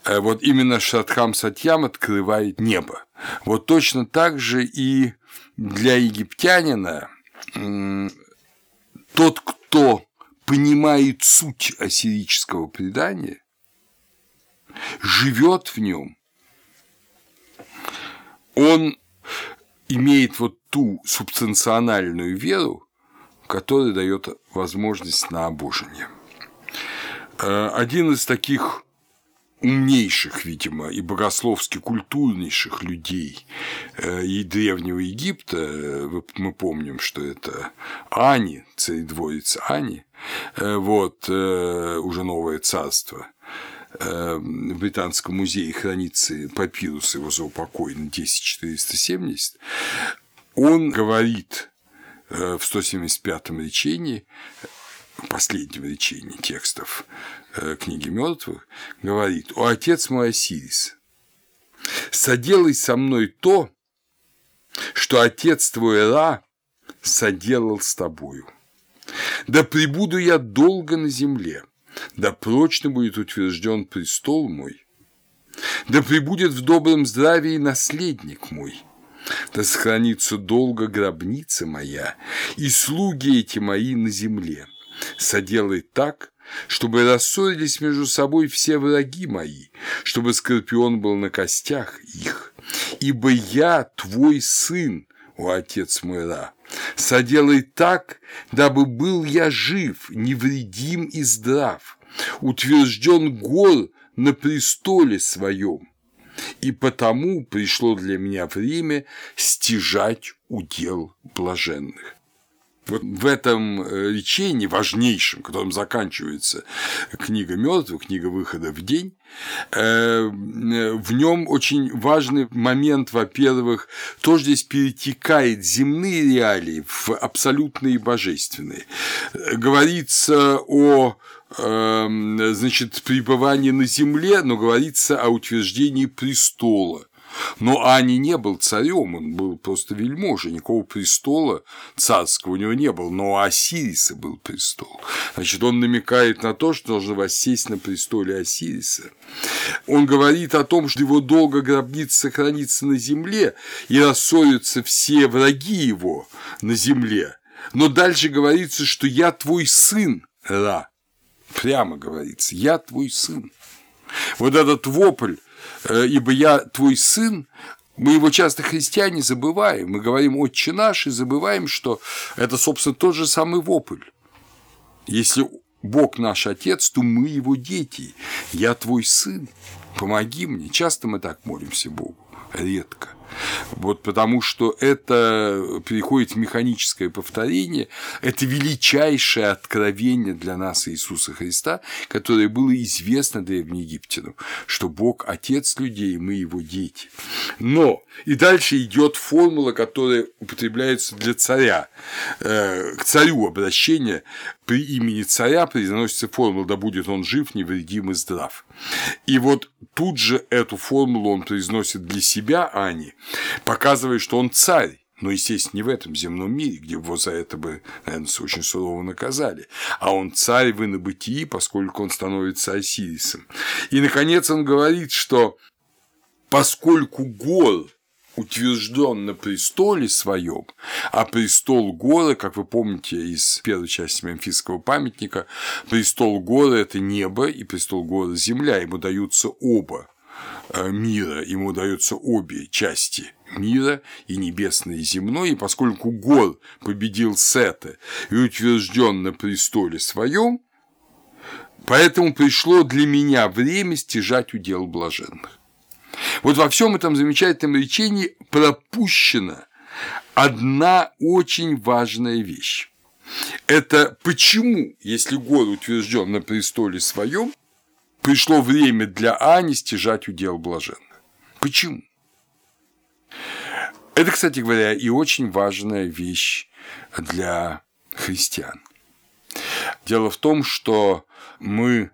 Э, вот именно Шатхам Сатьям открывает небо. Вот точно так же и для египтянина тот, кто понимает суть ассирического предания, живет в нем, он имеет вот ту субстанциональную веру, которая дает возможность на обожение. Э, один из таких умнейших, видимо, и богословски культурнейших людей э, и Древнего Египта, э, мы помним, что это Ани, царедворец Ани, вот, уже новое царство, в Британском музее хранится папирус его заупокоен 10470, он говорит в 175-м речении, последнем речении текстов э, книги мертвых, говорит, «О, отец мой Осирис, соделай со мной то, что отец твой Ра соделал с тобою. Да пребуду я долго на земле, да прочно будет утвержден престол мой, да пребудет в добром здравии наследник мой, да сохранится долго гробница моя, и слуги эти мои на земле соделай так, чтобы рассорились между собой все враги мои, чтобы Скорпион был на костях их. Ибо я твой сын, о отец мой Ра, соделай так, дабы был я жив, невредим и здрав, утвержден гор на престоле своем, и потому пришло для меня время стяжать удел блаженных. Вот в этом э, речении, важнейшем, которым заканчивается книга мертвых, книга выхода в день, э, в нем очень важный момент, во-первых, то, здесь перетекает земные реалии в абсолютные божественные. Говорится о э, значит, пребывании на земле, но говорится о утверждении престола но Ани не был царем, он был просто вельможей, никакого престола царского у него не было, но у Осириса был престол. Значит, он намекает на то, что должен воссесть на престоле Осириса. Он говорит о том, что его долго гробница сохранится на земле, и рассорятся все враги его на земле. Но дальше говорится, что я твой сын, Ра. Прямо говорится, я твой сын. Вот этот вопль ибо я твой сын, мы его часто христиане забываем. Мы говорим «Отче наш» и забываем, что это, собственно, тот же самый вопль. Если Бог наш Отец, то мы его дети. Я твой сын, помоги мне. Часто мы так молимся Богу, редко. Вот потому что это переходит в механическое повторение, это величайшее откровение для нас Иисуса Христа, которое было известно древнеегиптянам, что Бог – Отец людей, мы Его дети. Но и дальше идет формула, которая употребляется для царя, э, к царю обращение при имени царя произносится формула «да будет он жив, невредим и здрав». И вот тут же эту формулу он произносит для себя, Ани, показывая, что он царь, но, естественно, не в этом земном мире, где его за это бы, наверное, очень сурово наказали, а он царь в инобытии, поскольку он становится Осирисом. И, наконец, он говорит, что поскольку гор утвержден на престоле своем, а престол Гора, как вы помните из первой части Мемфисского памятника, престол Гора – это небо, и престол Гора – земля, ему даются оба мира, ему даются обе части мира, и небесный, и земной, и поскольку Гор победил Сета и утвержден на престоле своем, поэтому пришло для меня время стяжать удел блаженных. Вот во всем этом замечательном речении пропущена одна очень важная вещь. Это почему, если год утвержден на престоле своем, пришло время для Ани стяжать удел блаженных. Почему? Это, кстати говоря, и очень важная вещь для христиан. Дело в том, что мы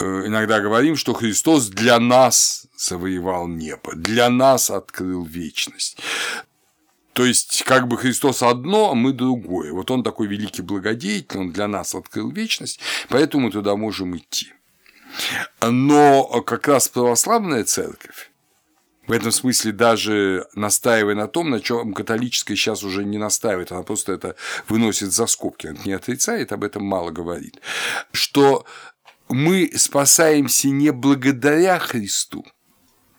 Э, иногда говорим, что Христос для нас завоевал небо, для нас открыл вечность. То есть, как бы Христос одно, а мы другое. Вот он такой великий благодетель, он для нас открыл вечность, поэтому мы туда можем идти. Но как раз православная церковь В этом смысле даже настаивая на том, на чем католическая сейчас уже не настаивает, она просто это выносит за скобки, она не отрицает, об этом мало говорит, что мы спасаемся не благодаря Христу,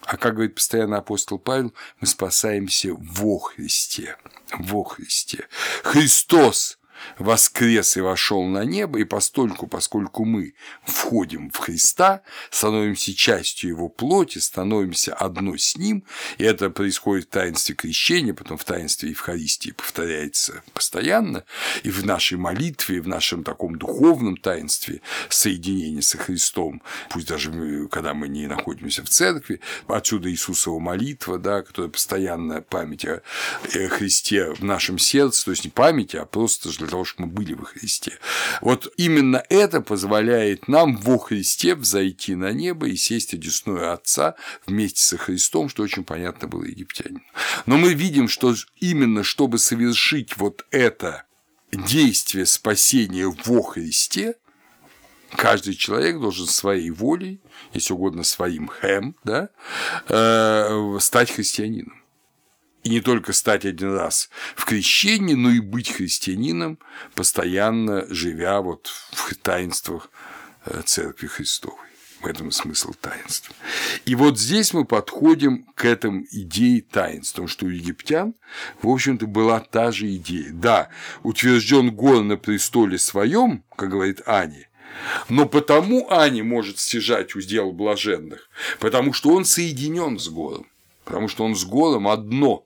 а как говорит постоянно апостол Павел, мы спасаемся во Христе. Во Христе. Христос воскрес и вошел на небо, и постольку, поскольку мы входим в Христа, становимся частью Его плоти, становимся одно с Ним, и это происходит в таинстве крещения, потом в таинстве Евхаристии повторяется постоянно, и в нашей молитве, в нашем таком духовном таинстве соединения со Христом, пусть даже когда мы не находимся в церкви, отсюда Иисусова молитва, да, которая постоянная память о Христе в нашем сердце, то есть не память, а просто для того, чтобы мы были во Христе. Вот именно это позволяет нам во Христе взойти на небо и сесть одесную Отца вместе со Христом, что очень понятно было египтянину. Но мы видим, что именно чтобы совершить вот это действие спасения во Христе, каждый человек должен своей волей, если угодно своим хэм, да, э, стать христианином и не только стать один раз в крещении, но и быть христианином, постоянно живя вот в таинствах э, Церкви Христовой. В этом смысл таинства. И вот здесь мы подходим к этому идее таинства, потому что у египтян, в общем-то, была та же идея. Да, утвержден гор на престоле своем, как говорит Ани, но потому Ани может стяжать удел блаженных, потому что он соединен с гором, потому что он с гором одно.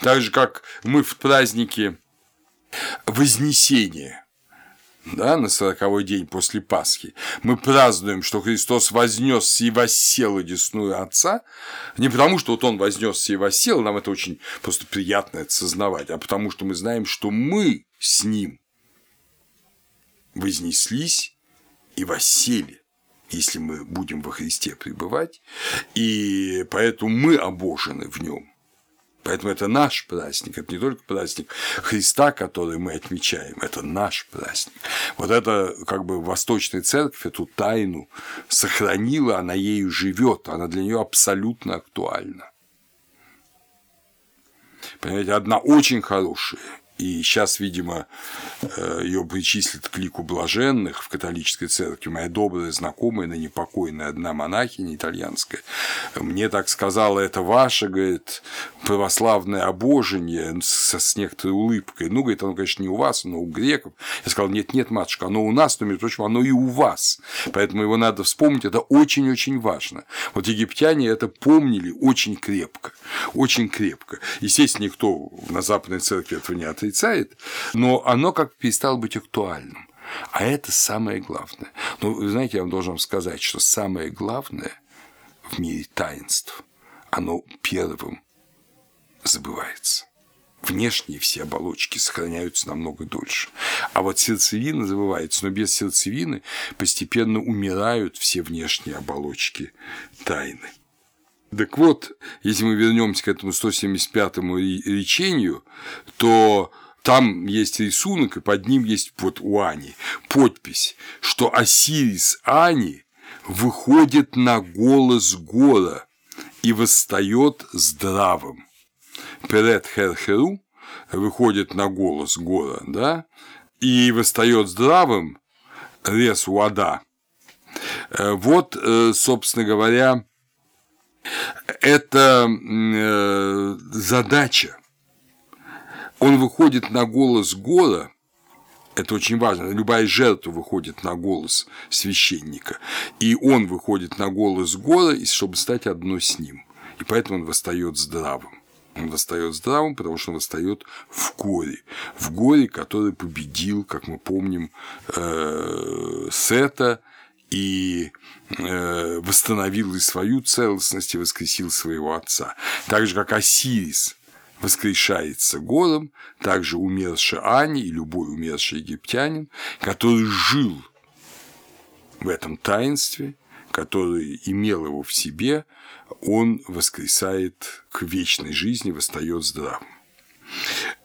Так же, как мы в празднике Вознесения, да, на сороковой день после Пасхи, мы празднуем, что Христос вознес и воссел одесную Отца, не потому, что вот Он вознесся и воссел, нам это очень просто приятно это сознавать, а потому, что мы знаем, что мы с Ним вознеслись и воссели если мы будем во Христе пребывать, и поэтому мы обожены в нем. Поэтому это наш праздник, это не только праздник Христа, который мы отмечаем, это наш праздник. Вот это как бы Восточная Церковь эту тайну сохранила, она ею живет, она для нее абсолютно актуальна. Понимаете, одна очень хорошая и сейчас, видимо, э, ее причислят к лику блаженных в католической церкви. Моя добрая знакомая, на непокойная одна монахиня итальянская, мне так сказала, это ваше, говорит, православное обожение со, с некоторой улыбкой. Ну, говорит, оно, конечно, не у вас, но у греков. Я сказал, нет, нет, матушка, оно у нас, но, между прочим, оно и у вас. Поэтому его надо вспомнить, это очень-очень важно. Вот египтяне это помнили очень крепко, очень крепко. Естественно, никто на Западной церкви этого не отрицает отрицает, но оно как перестало быть актуальным. А это самое главное. Ну, вы знаете, я вам должен сказать, что самое главное в мире таинств, оно первым забывается. Внешние все оболочки сохраняются намного дольше. А вот сердцевина забывается, но без сердцевины постепенно умирают все внешние оболочки тайны. Так вот, если мы вернемся к этому 175-му речению, то там есть рисунок, и под ним есть вот у Ани подпись, что Осирис Ани выходит на голос гора и восстает здравым. Перед Херхеру выходит на голос гора, да, и восстает здравым Рес Уада. Э, вот, э, собственно говоря, это э, задача. Он выходит на голос Гора, это очень важно. Любая жертва выходит на голос священника. И он выходит на голос Гора, чтобы стать одно с ним. И поэтому он восстает здравым. Он восстает здравым, потому что он восстает в горе. В горе, который победил, как мы помним, э, Сета и э, восстановил и свою целостность и воскресил своего отца. Так же, как Осирис воскрешается голом, также умерший Ани и любой умерший египтянин, который жил в этом таинстве, который имел его в себе, он воскресает к вечной жизни, восстает здравым.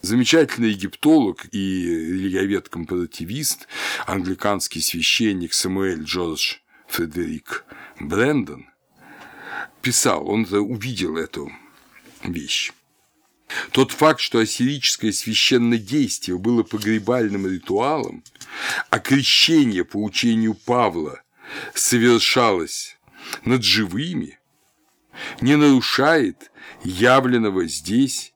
Замечательный египтолог и религиовед-компаративист, англиканский священник Самуэль Джордж Фредерик Брэндон писал, он увидел эту вещь. Тот факт, что ассирическое священное действие было погребальным ритуалом, а крещение по учению Павла совершалось над живыми, не нарушает явленного здесь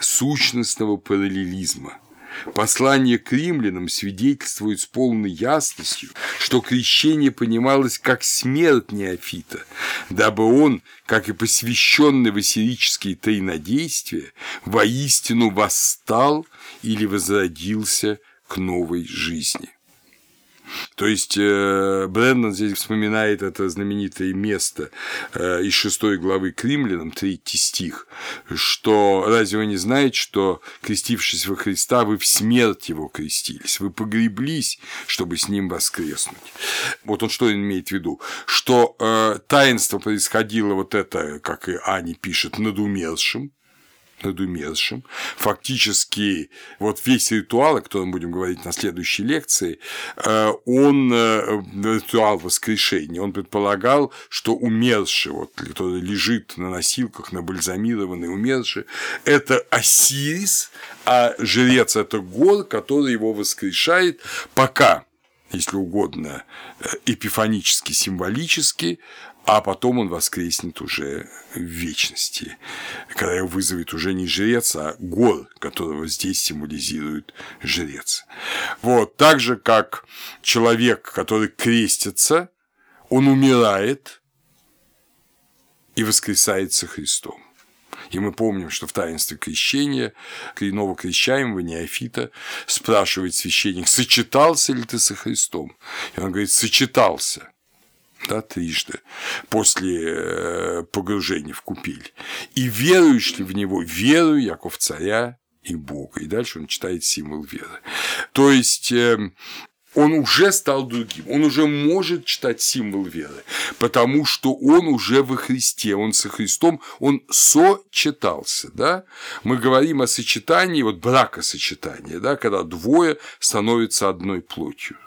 сущностного параллелизма – Послание к римлянам свидетельствует с полной ясностью, что крещение понималось как смерть неофита, дабы он, как и посвященный в ассирические тайнодействия, воистину восстал или возродился к новой жизни. То есть э, Брэндон здесь вспоминает это знаменитое место э, из шестой главы к римлянам, третий стих, что разве вы не знаете, что, крестившись во Христа, вы в смерть его крестились, вы погреблись, чтобы с ним воскреснуть. Вот он что имеет в виду? Что э, таинство происходило вот это, как и Ани пишет, над умершим, над умершим. Фактически, вот весь ритуал, о котором будем говорить на следующей лекции, э, он, э, ритуал воскрешения, он предполагал, что умерший, вот, который лежит на носилках, на бальзамированный умерший, это Осирис, а жрец – это гор, который его воскрешает, пока если угодно, э, эпифанически, символически, а потом он воскреснет уже в вечности, когда его вызовет уже не жрец, а гор, которого здесь символизирует жрец. Вот, так же, как человек, который крестится, он умирает и воскресается Христом. И мы помним, что в таинстве крещения коренного крещаемого неофита спрашивает священник, сочетался ли ты со Христом? И он говорит, сочетался да, трижды после э, погружения в купель. И веруешь в него? Верую, Яков царя и Бога. И дальше он читает символ веры. То есть эм, он уже стал другим, он уже может читать символ веры, потому что он уже во Христе, он со Христом, он сочетался, да? Мы говорим о сочетании, вот бракосочетании, да, когда двое становятся одной плотью.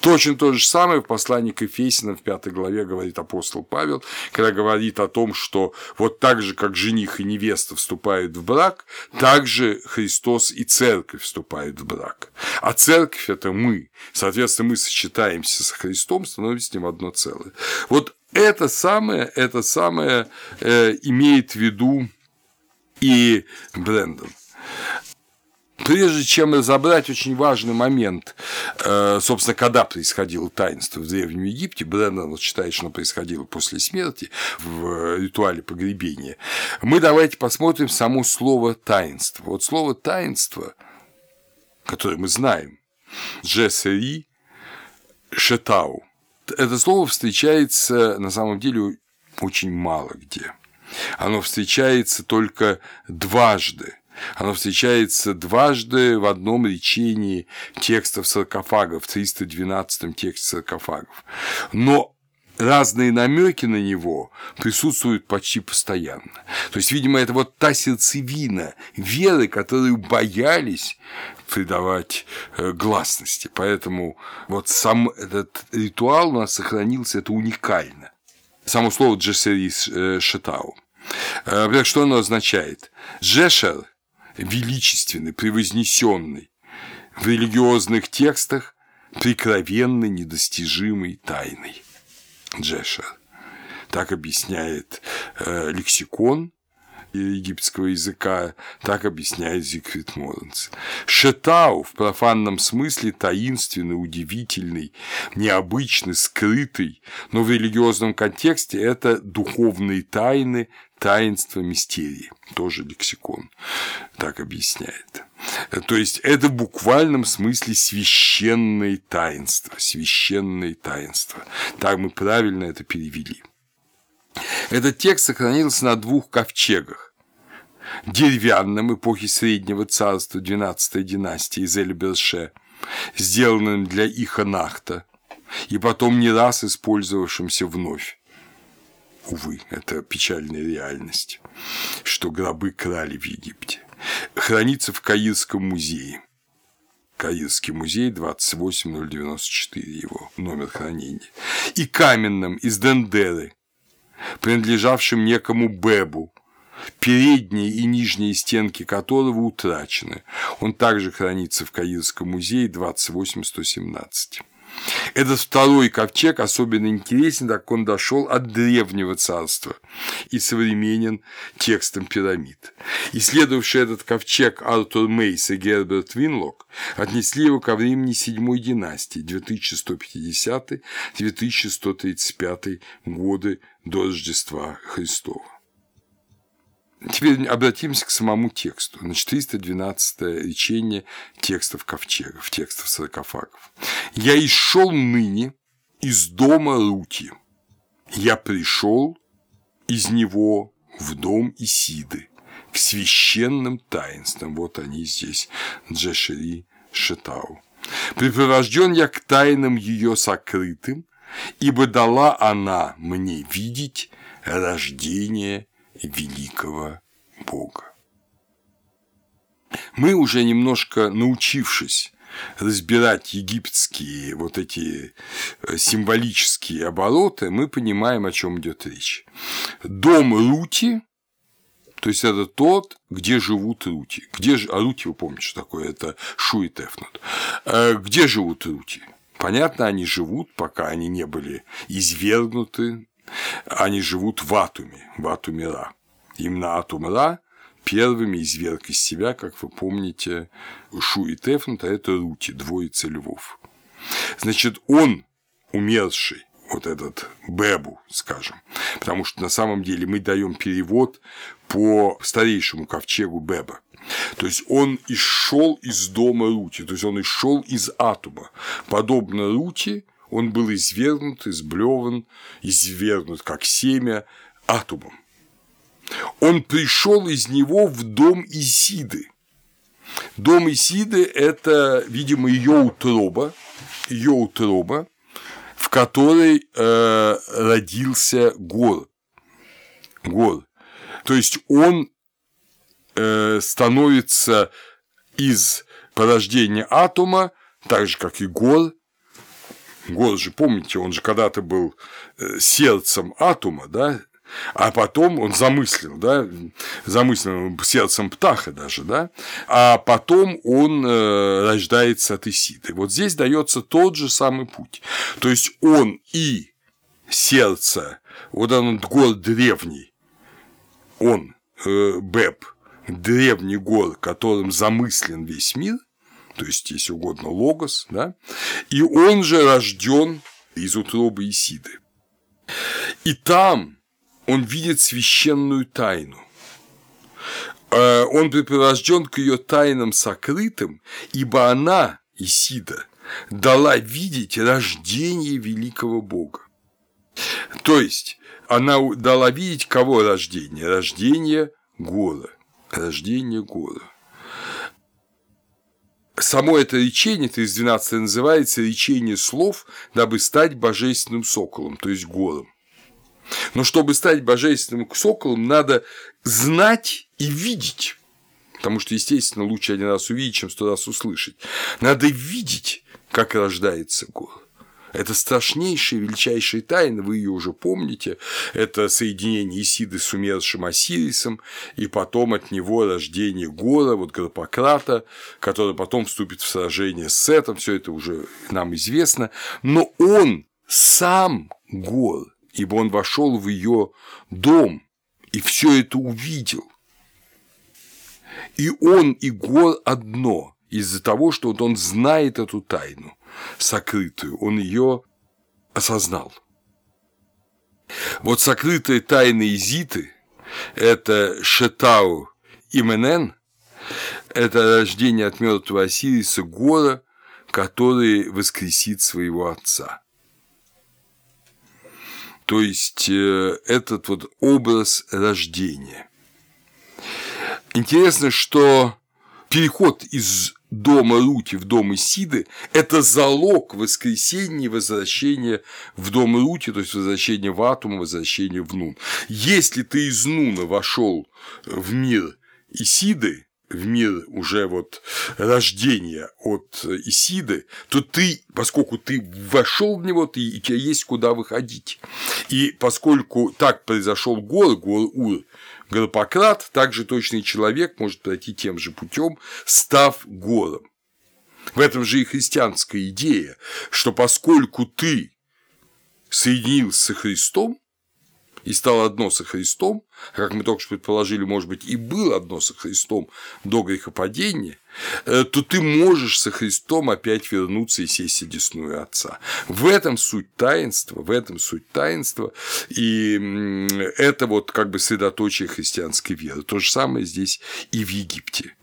Точно то же самое в послании к Ефесянам в пятой главе говорит апостол Павел, когда говорит о том, что вот так же, как жених и невеста вступают в брак, так же Христос и церковь вступают в брак. А церковь – это мы. Соответственно, мы сочетаемся с Христом, становимся с ним одно целое. Вот это самое, это самое э, имеет в виду и Брэндон. Прежде чем разобрать очень важный момент, э, собственно, когда происходило таинство в Древнем Египте, Бреннан считает, что оно происходило после смерти в ритуале погребения, мы давайте посмотрим само слово «таинство». Вот слово «таинство», которое мы знаем, «джесери шетау», это слово встречается на самом деле очень мало где. Оно встречается только дважды оно встречается дважды в одном речении текстов саркофагов, в 312-м тексте саркофагов. Но разные намеки на него присутствуют почти постоянно. То есть, видимо, это вот та сердцевина веры, которую боялись придавать э, гласности. Поэтому вот сам этот ритуал у нас сохранился, это уникально. Само слово «джесерис э, шетау». Э, что оно означает? Джешер величественный, превознесенный, в религиозных текстах прикровенной, недостижимой тайной. Джешер. Так объясняет э, лексикон египетского языка, так объясняет Зигфрид Моренц. Шетау в профанном смысле таинственный, удивительный, необычный, скрытый, но в религиозном контексте это духовные тайны, таинства, мистерии. Тоже лексикон так объясняет. То есть это в буквальном смысле священное таинство, священное таинство. Так мы правильно это перевели. Этот текст сохранился на двух ковчегах. Деревянном эпохи Среднего Царства XII династии из Эльберше, сделанным для Иханахта, и потом не раз использовавшимся вновь. Увы, это печальная реальность, что гробы крали в Египте. Хранится в Каирском музее. Каирский музей, 28094 его номер хранения. И каменном из Дендеры, принадлежавшим некому Бебу, передние и нижние стенки которого утрачены. Он также хранится в Каирском музее 28117. Этот второй ковчег особенно интересен, так как он дошел от древнего царства и современен текстом пирамид. Исследовавший этот ковчег Артур Мейс и Герберт Винлок отнесли его ко времени седьмой династии 2150-2135 годы до Рождества Христова. Теперь обратимся к самому тексту. Значит, 312 речение текстов ковчегов, текстов саркофагов. «Я исшел ныне из дома Рути. Я пришел из него в дом Исиды, к священным таинствам». Вот они здесь, Джешери Шетау. «Припровожден я к тайнам ее сокрытым, ибо дала она мне видеть рождение великого Бога. Мы уже немножко научившись разбирать египетские вот эти э, символические обороты, мы понимаем, о чем идет речь. Дом Рути, то есть это тот, где живут Рути. Где же, а Рути, вы помните, что такое? Это Шу и Тефнут. Э, где живут Рути? Понятно, они живут, пока они не были извергнуты они живут в Атуме, в Атуме Ра. Именно Атум Ра первыми изверг из себя, как вы помните, Шу и Тефнут, а это Рути, двоица львов. Значит, он, умерший, вот этот Бебу, скажем, потому что на самом деле мы даем перевод по старейшему ковчегу Беба. То есть он исшел из дома Рути, то есть он исшел из Атума. Подобно Рути, он был извергнут, изблеван, извергнут как семя атомом. Он пришел из него в дом Исиды. Дом Исиды – это, видимо, ее утроба, ее утроба, в которой э, родился Гор. Гор. То есть он э, становится из порождения атома, так же, как и Гор, Год же, помните, он же когда-то был э, сердцем атома, да, а потом он замыслил, да, замыслил сердцем птаха даже, да, а потом он э, рождается от Исиды. Вот здесь дается тот же самый путь. То есть он и сердце, вот он гор древний, он, э, Беб, древний гор, которым замыслен весь мир, то есть, если угодно, логос, да, и он же рожден из утробы Исиды. И там он видит священную тайну. Э, он припровожден к ее тайнам сокрытым, ибо она, Исида, дала видеть рождение великого Бога. То есть, она дала видеть кого рождение? Рождение Гора. Рождение Гора само это речение, 312 называется речение слов, дабы стать божественным соколом, то есть гором. Но чтобы стать божественным соколом, надо знать и видеть. Потому что, естественно, лучше один раз увидеть, чем сто раз услышать. Надо видеть, как рождается город. Это страшнейшая, величайшая тайна, вы ее уже помните. Это соединение Исиды с умершим Осирисом, и потом от него рождение Гора, вот Гропократа, который потом вступит в сражение с Сетом, все это уже нам известно. Но он сам Гор, ибо он вошел в ее дом и все это увидел. И он и Гор одно из-за того, что вот он знает эту тайну сокрытую, он ее осознал. Вот сокрытые тайны Изиты – это Шетау Именен, это рождение от мертвого Осириса Гора, который воскресит своего отца. То есть э, этот вот образ рождения. Интересно, что переход из дома Рути в дом Исиды – это залог воскресения возвращения в дом Рути, то есть возвращения в Атум, возвращения в Нун. Если ты из Нуна вошел в мир Исиды, в мир уже вот рождения от Исиды, то ты, поскольку ты вошел в него, ты, у тебя есть куда выходить. И поскольку так произошел гор, гор Ур, Гарпократ, также точный человек может пройти тем же путем, став гором. В этом же и христианская идея, что поскольку ты соединился с Христом, и стал одно со Христом, как мы только что предположили, может быть, и был одно со Христом до грехопадения, то ты можешь со Христом опять вернуться и сесть одесную Отца. В этом суть таинства, в этом суть таинства, и это вот как бы средоточие христианской веры. То же самое здесь и в Египте.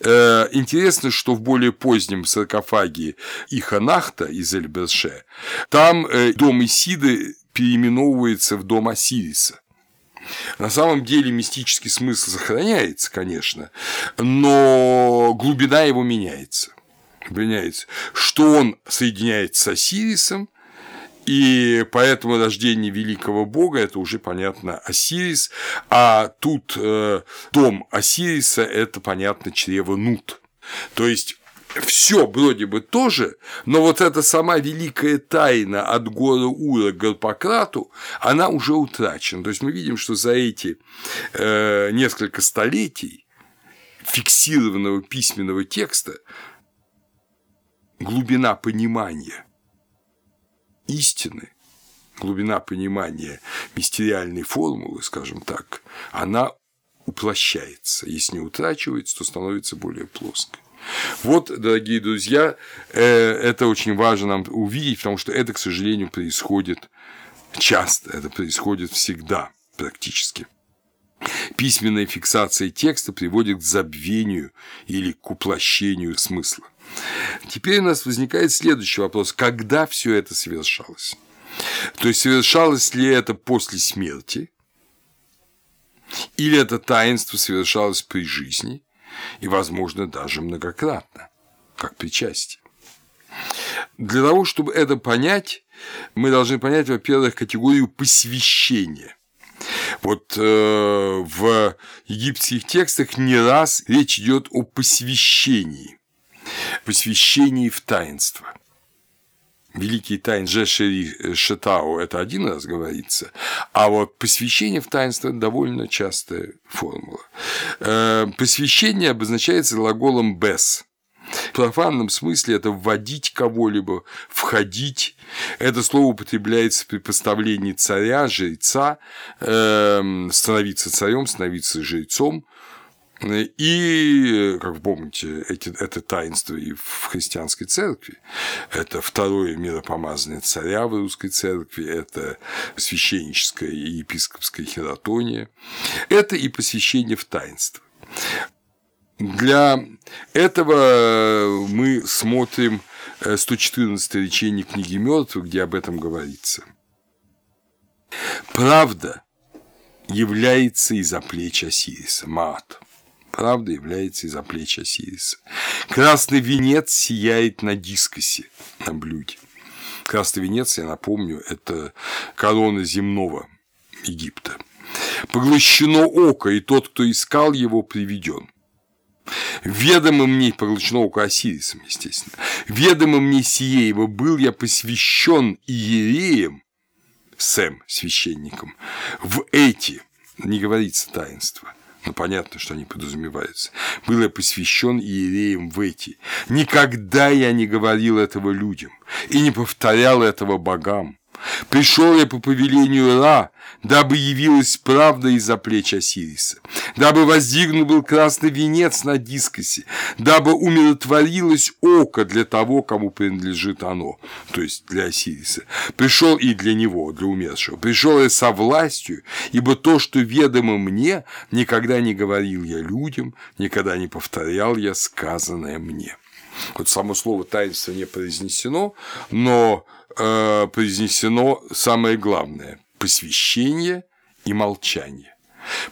Э, интересно, что в более позднем саркофаге Иханахта из Эльберше, там э, дом Исиды переименовывается в дом Осириса. На самом деле мистический смысл сохраняется, конечно, но глубина его меняется. меняется. Что он соединяется с Осирисом, и поэтому рождение великого бога это уже понятно Осирис, а тут э, дом Осириса это понятно чрево Нут. То есть все вроде бы тоже, но вот эта сама великая тайна от гора Ура к Гарпократу, она уже утрачена. То есть мы видим, что за эти э, несколько столетий фиксированного письменного текста глубина понимания истины, глубина понимания мистериальной формулы, скажем так, она уплощается. Если не утрачивается, то становится более плоской. Вот, дорогие друзья, э, это очень важно нам увидеть, потому что это, к сожалению, происходит часто, это происходит всегда практически. Письменная фиксация текста приводит к забвению или к уплощению смысла. Теперь у нас возникает следующий вопрос. Когда все это совершалось? То есть совершалось ли это после смерти? Или это таинство совершалось при жизни? И, возможно, даже многократно, как причастие. Для того, чтобы это понять, мы должны понять, во-первых, категорию посвящения. Вот э, в египетских текстах не раз речь идет о посвящении, посвящении в таинство великий тайн Жешери э, Шетао – это один раз говорится, а вот посвящение в таинство – довольно частая формула. Э, посвящение обозначается глаголом «бес», в профанном смысле это вводить кого-либо, входить. Это слово употребляется при поставлении царя, жреца, э, становиться царем, становиться жрецом. И, как вы помните, эти, это таинство и в христианской церкви. Это второе миропомазание царя в русской церкви, это священническая и епископская хератония. Это и посвящение в таинство. Для этого мы смотрим 114 речение книги мертвых, где об этом говорится. Правда является из-за плеч Осириса, Маат правда является из-за плеч Осириса. Красный венец сияет на дискосе на блюде. Красный венец, я напомню, это корона земного Египта. Поглощено око, и тот, кто искал его, приведен. Ведомо мне, поглощено око Осирисом, естественно, ведомо мне сие, ибо был я посвящен иереем, Сэм, священником, в эти, не говорится таинство, ну, понятно, что они подразумеваются, был я посвящен иереям в эти. Никогда я не говорил этого людям и не повторял этого богам. Пришел я по повелению Ра, дабы явилась правда из-за плеч Осириса, дабы воздвигнут был красный венец на дискосе, дабы умиротворилось око для того, кому принадлежит оно, то есть для Осириса. Пришел и для него, для умершего. Пришел я со властью, ибо то, что ведомо мне, никогда не говорил я людям, никогда не повторял я сказанное мне. Вот само слово таинство не произнесено, но э, произнесено самое главное – посвящение и молчание.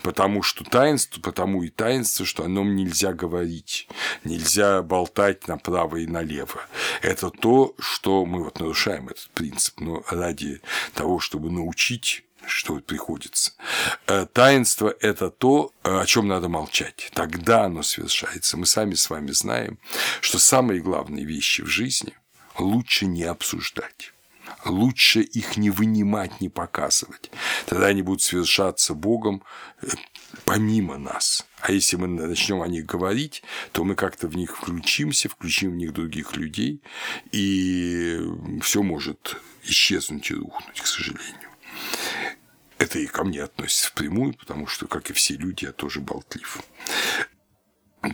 Потому что таинство, потому и таинство, что о нем нельзя говорить, нельзя болтать направо и налево. Это то, что мы вот нарушаем этот принцип, но ради того, чтобы научить что приходится. Э, таинство – это то, о чем надо молчать. Тогда оно совершается. Мы сами с вами знаем, что самые главные вещи в жизни лучше не обсуждать лучше их не вынимать, не показывать. Тогда они будут совершаться Богом э, помимо нас. А если мы начнем о них говорить, то мы как-то в них включимся, включим в них других людей, и все может исчезнуть и рухнуть, к сожалению. Это и ко мне относится впрямую, потому что, как и все люди, я тоже болтлив.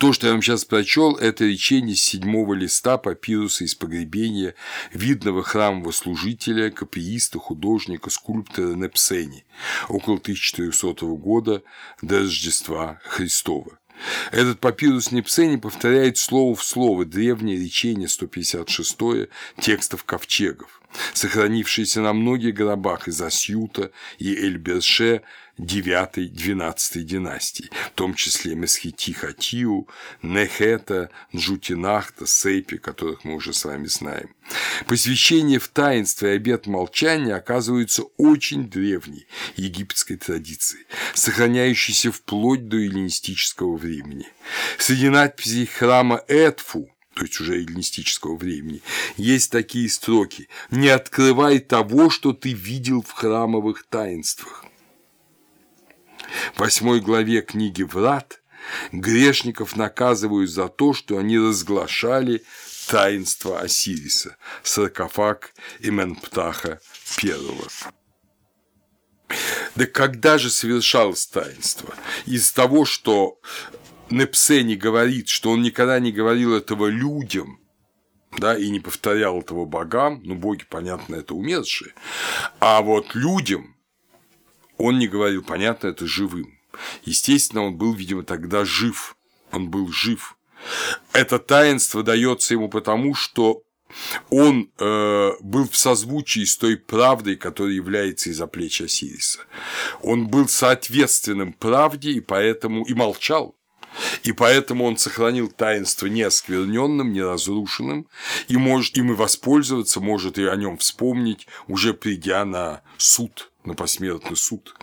То, что я вам сейчас прочел, это речение седьмого листа папируса из погребения видного храмового служителя, копииста, художника, скульптора Непсени около 1400 года до Рождества Христова. Этот папирус Непсени повторяет слово в слово древнее речение 156 текстов ковчегов, сохранившиеся на многих гробах из Асьюта и Эльберше 9-12 династий, в том числе Месхити Хатиу, Нехета, Джутинахта, Сейпи, которых мы уже с вами знаем. Посвящение в таинство и обет молчания оказывается очень древней египетской традицией, сохраняющейся вплоть до эллинистического времени. Среди надписей храма Эдфу то есть уже эллинистического времени, есть такие строки «Не открывай того, что ты видел в храмовых таинствах». В восьмой главе книги «Врат» грешников наказывают за то, что они разглашали таинство Осириса, саркофаг Именптаха I. Да когда же совершалось таинство? Из того, что Непсени говорит, что он никогда не говорил этого людям, да, и не повторял этого богам, ну, боги, понятно, это умершие, а вот людям он не говорил, понятно, это живым. Естественно, он был, видимо, тогда жив. Он был жив. Это таинство дается ему потому, что он э, был в созвучии с той правдой, которая является из-за плеч Осириса. Он был соответственным правде и поэтому и молчал. И поэтому он сохранил таинство неоскверненным, неразрушенным, и может им и воспользоваться, может и о нем вспомнить, уже придя на суд на посмертный суд.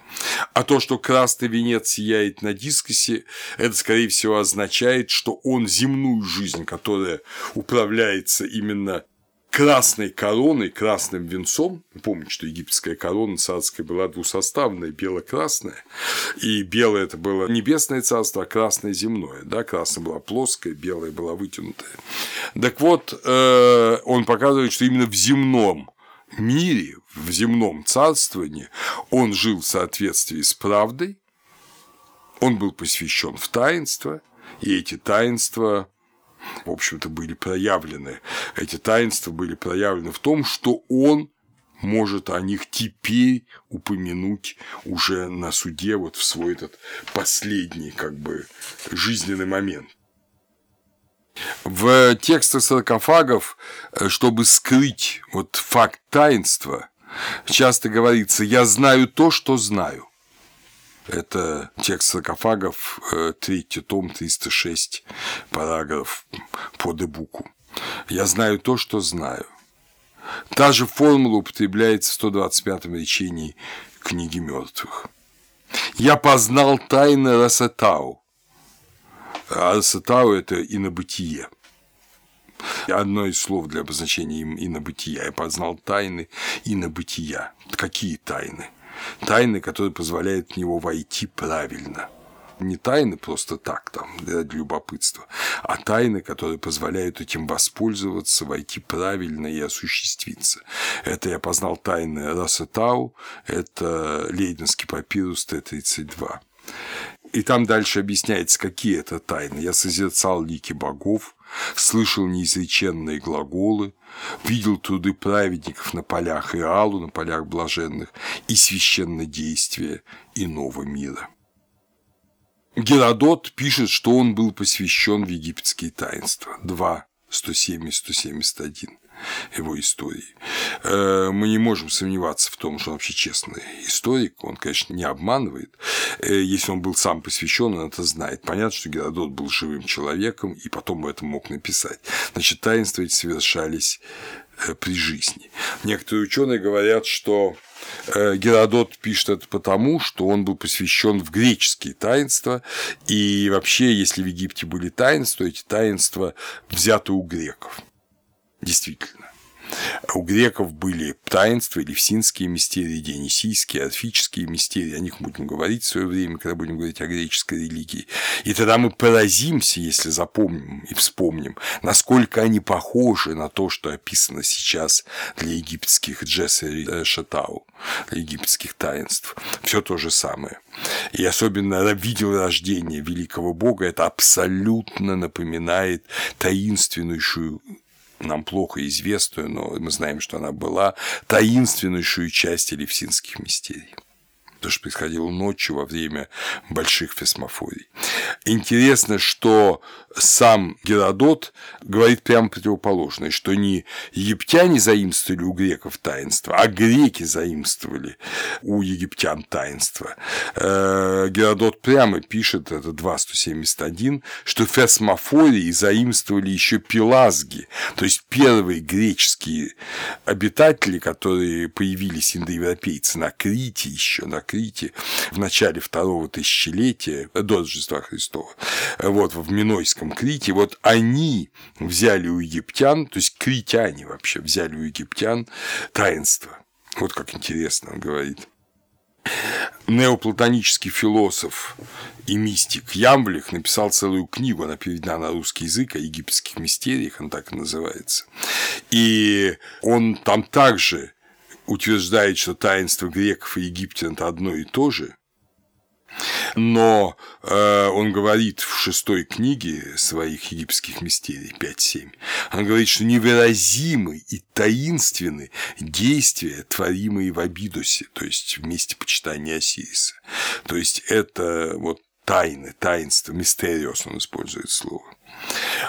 А то, что красный венец сияет на дискосе, это, скорее всего, означает, что он земную жизнь, которая управляется именно красной короной, красным венцом. Помните, что египетская корона царская была двусоставная, бело-красная. И белое это было небесное царство, а красное земное. Да? Красное была плоская, белое была вытянутая. Так вот, э, он показывает, что именно в земном мире, в земном царствовании, он жил в соответствии с правдой, он был посвящен в таинство, и эти таинства, в общем-то, были проявлены. Эти таинства были проявлены в том, что он может о них теперь упомянуть уже на суде, вот в свой этот последний, как бы, жизненный момент. В текстах саркофагов, э, чтобы скрыть вот факт таинства, часто говорится «я знаю то, что знаю». Это текст саркофагов, э, третий том, 306, параграф по дебуку. «Я знаю то, что знаю». Та же формула употребляется в 125-м речении книги мертвых. «Я познал тайны Расатау, а Асатау – это инобытие. Одно из слов для обозначения инобытия. Я познал тайны инобытия. Какие тайны? Тайны, которые позволяют в него войти правильно. Не тайны просто так, там, для любопытства, а тайны, которые позволяют этим воспользоваться, войти правильно и осуществиться. Это я познал тайны Расатау, это Лейденский папирус Т-32. И там дальше объясняется, какие это тайны. Я созерцал лики богов, слышал неизреченные глаголы, видел труды праведников на полях Иалу, на полях блаженных, и священное действие иного мира. Геродот пишет, что он был посвящен в египетские таинства. 2, 170, 171 его истории. Э, мы не можем сомневаться в том, что он вообще честный историк, он, конечно, не обманывает. Э, если он был сам посвящен, он это знает. Понятно, что Геродот был живым человеком и потом об этом мог написать. Значит, таинства эти совершались э, при жизни. Некоторые ученые говорят, что Геродот пишет это потому, что он был посвящен в греческие таинства, и вообще, если в Египте были таинства, эти таинства взяты у греков. Действительно. У греков были таинства, элевсинские мистерии, дионисийские, орфические мистерии, о них будем говорить в свое время, когда будем говорить о греческой религии. И тогда мы поразимся, если запомним и вспомним, насколько они похожи на то, что описано сейчас для египетских джессер шатау, для египетских таинств. Все то же самое. И особенно видел рождение великого бога, это абсолютно напоминает таинственнейшую нам плохо известную, но мы знаем, что она была таинственнейшую часть элевсинских мистерий то, что происходило ночью во время больших фесмофорий. Интересно, что сам Геродот говорит прямо противоположное, что не египтяне заимствовали у греков таинство, а греки заимствовали у египтян таинство. Э, Геродот прямо пишет, это 2.171, что фесмофории заимствовали еще пелазги, то есть первые греческие обитатели, которые появились индоевропейцы на Крите еще, на Крите в начале второго тысячелетия до Рождества Христова, вот в Минойском Крите, вот они взяли у египтян, то есть критяне вообще взяли у египтян таинство. Вот как интересно он говорит. Неоплатонический философ и мистик Ямблих написал целую книгу, она переведена на русский язык, о египетских мистериях, она так и называется. И он там также утверждает, что таинство греков и египтян – это одно и то же, но э, он говорит в шестой книге своих египетских мистерий 5-7, он говорит, что невыразимы и таинственны действия, творимые в Абидусе, то есть в месте почитания Осириса. То есть это вот тайны, таинство, мистериос он использует слово.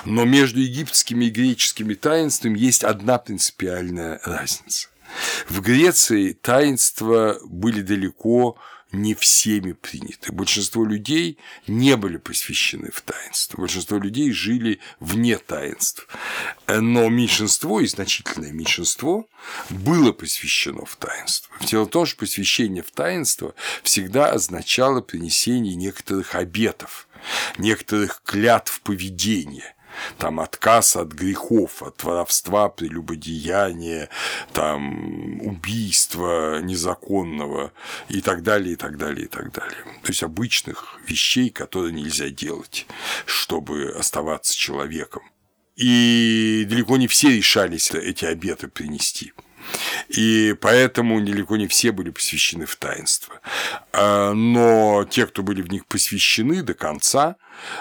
Но между египетскими и греческими таинствами есть одна принципиальная разница. В Греции таинства были далеко не всеми приняты. Большинство людей не были посвящены в таинство. Большинство людей жили вне таинств. Но меньшинство и значительное меньшинство было посвящено в таинство. Дело в том, что посвящение в таинство всегда означало принесение некоторых обетов, некоторых клятв поведения – там отказ от грехов, от воровства, прелюбодеяния, там убийства незаконного и так далее, и так далее, и так далее. То есть обычных вещей, которые нельзя делать, чтобы оставаться человеком. И далеко не все решались эти обеты принести. И поэтому далеко не все были посвящены в таинство. А, но те, кто были в них посвящены до конца,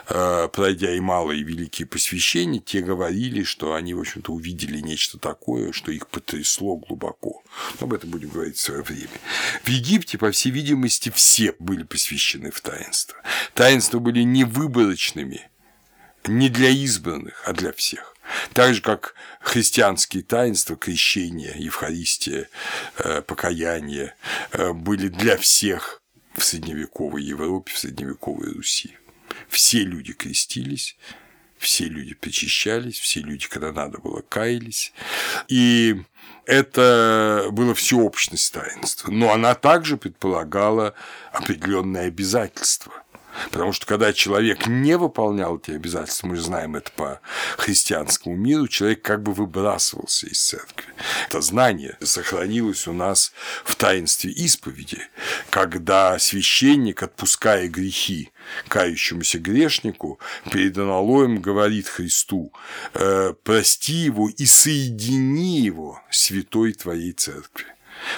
а, пройдя и малые, и великие посвящения, те говорили, что они, в общем-то, увидели нечто такое, что их потрясло глубоко. Но об этом будем говорить в свое время. В Египте, по всей видимости, все были посвящены в таинство. Таинства были невыборочными, не для избранных, а для всех. Так же, как христианские таинства, крещение, Евхаристия, э, покаяние э, были для всех в средневековой Европе, в средневековой Руси. Все люди крестились, все люди причащались, все люди, когда надо было, каялись. И это было всеобщность таинства. Но она также предполагала определенные обязательства – Потому что когда человек не выполнял эти обязательства, мы же знаем это по христианскому миру, человек как бы выбрасывался из церкви. Это знание сохранилось у нас в таинстве исповеди, когда священник, отпуская грехи кающемуся грешнику, перед аналоем говорит Христу, «Э, прости его и соедини его святой твоей церкви.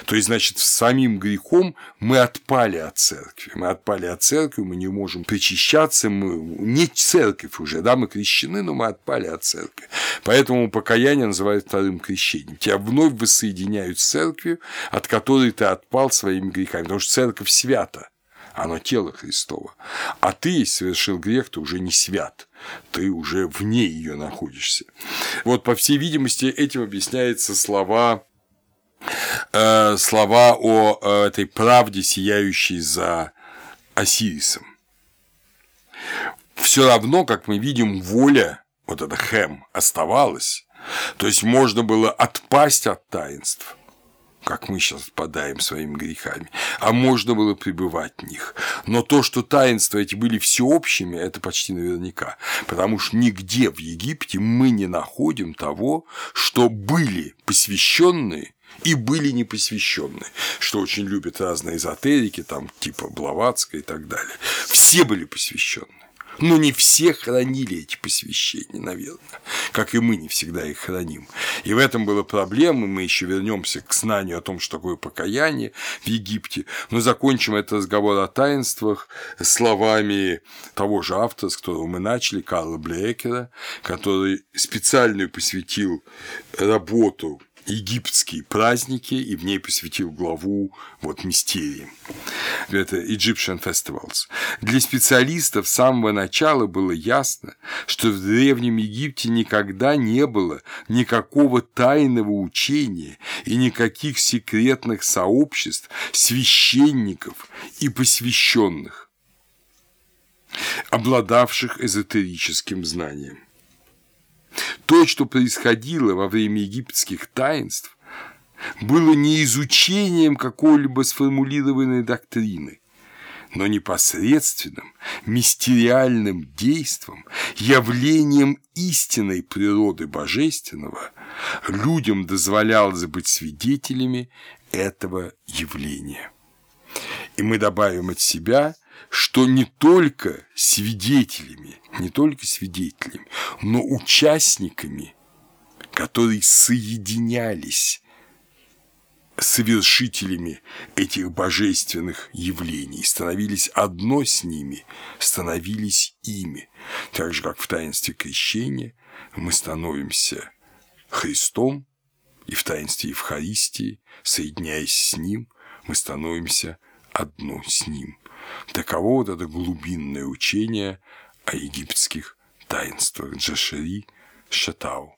То есть, значит, самим грехом мы отпали от церкви. Мы отпали от церкви, мы не можем причащаться, мы не церковь уже, да, мы крещены, но мы отпали от церкви. Поэтому покаяние называют вторым крещением. Тебя вновь воссоединяют с церковью, от которой ты отпал своими грехами, потому что церковь свята оно тело Христово. А ты, если совершил грех, ты уже не свят, ты уже вне ее находишься. Вот, по всей видимости, этим объясняются слова Э, слова о э, этой правде, сияющей за Осирисом. Все равно, как мы видим, воля, вот эта хэм, оставалась, То есть можно было отпасть от таинств, как мы сейчас отпадаем своими грехами, а можно было пребывать в них. Но то, что таинства эти были всеобщими, это почти наверняка, потому что нигде в Египте мы не находим того, что были посвященные и были непосвященные, что очень любят разные эзотерики, там типа Блаватская и так далее. Все были посвященные. Но не все хранили эти посвящения, наверное, как и мы не всегда их храним. И в этом была проблема, мы еще вернемся к знанию о том, что такое покаяние в Египте, но закончим этот разговор о таинствах словами того же автора, с которого мы начали, Карла Блекера, который специальную посвятил работу египетские праздники и в ней посвятил главу вот мистериям. Это Egyptian Festivals. Для специалистов с самого начала было ясно, что в Древнем Египте никогда не было никакого тайного учения и никаких секретных сообществ, священников и посвященных, обладавших эзотерическим знанием. То, что происходило во время египетских таинств, было не изучением какой-либо сформулированной доктрины, но непосредственным мистериальным действом, явлением истинной природы божественного, людям дозволялось быть свидетелями этого явления. И мы добавим от себя, что не только свидетелями, не только свидетелями, но участниками, которые соединялись совершителями этих божественных явлений, становились одно с ними, становились ими. Так же, как в таинстве крещения мы становимся Христом, и в таинстве Евхаристии, соединяясь с Ним, мы становимся одно с Ним. Таково вот это глубинное учение о египетских таинствах Джашери Шатау.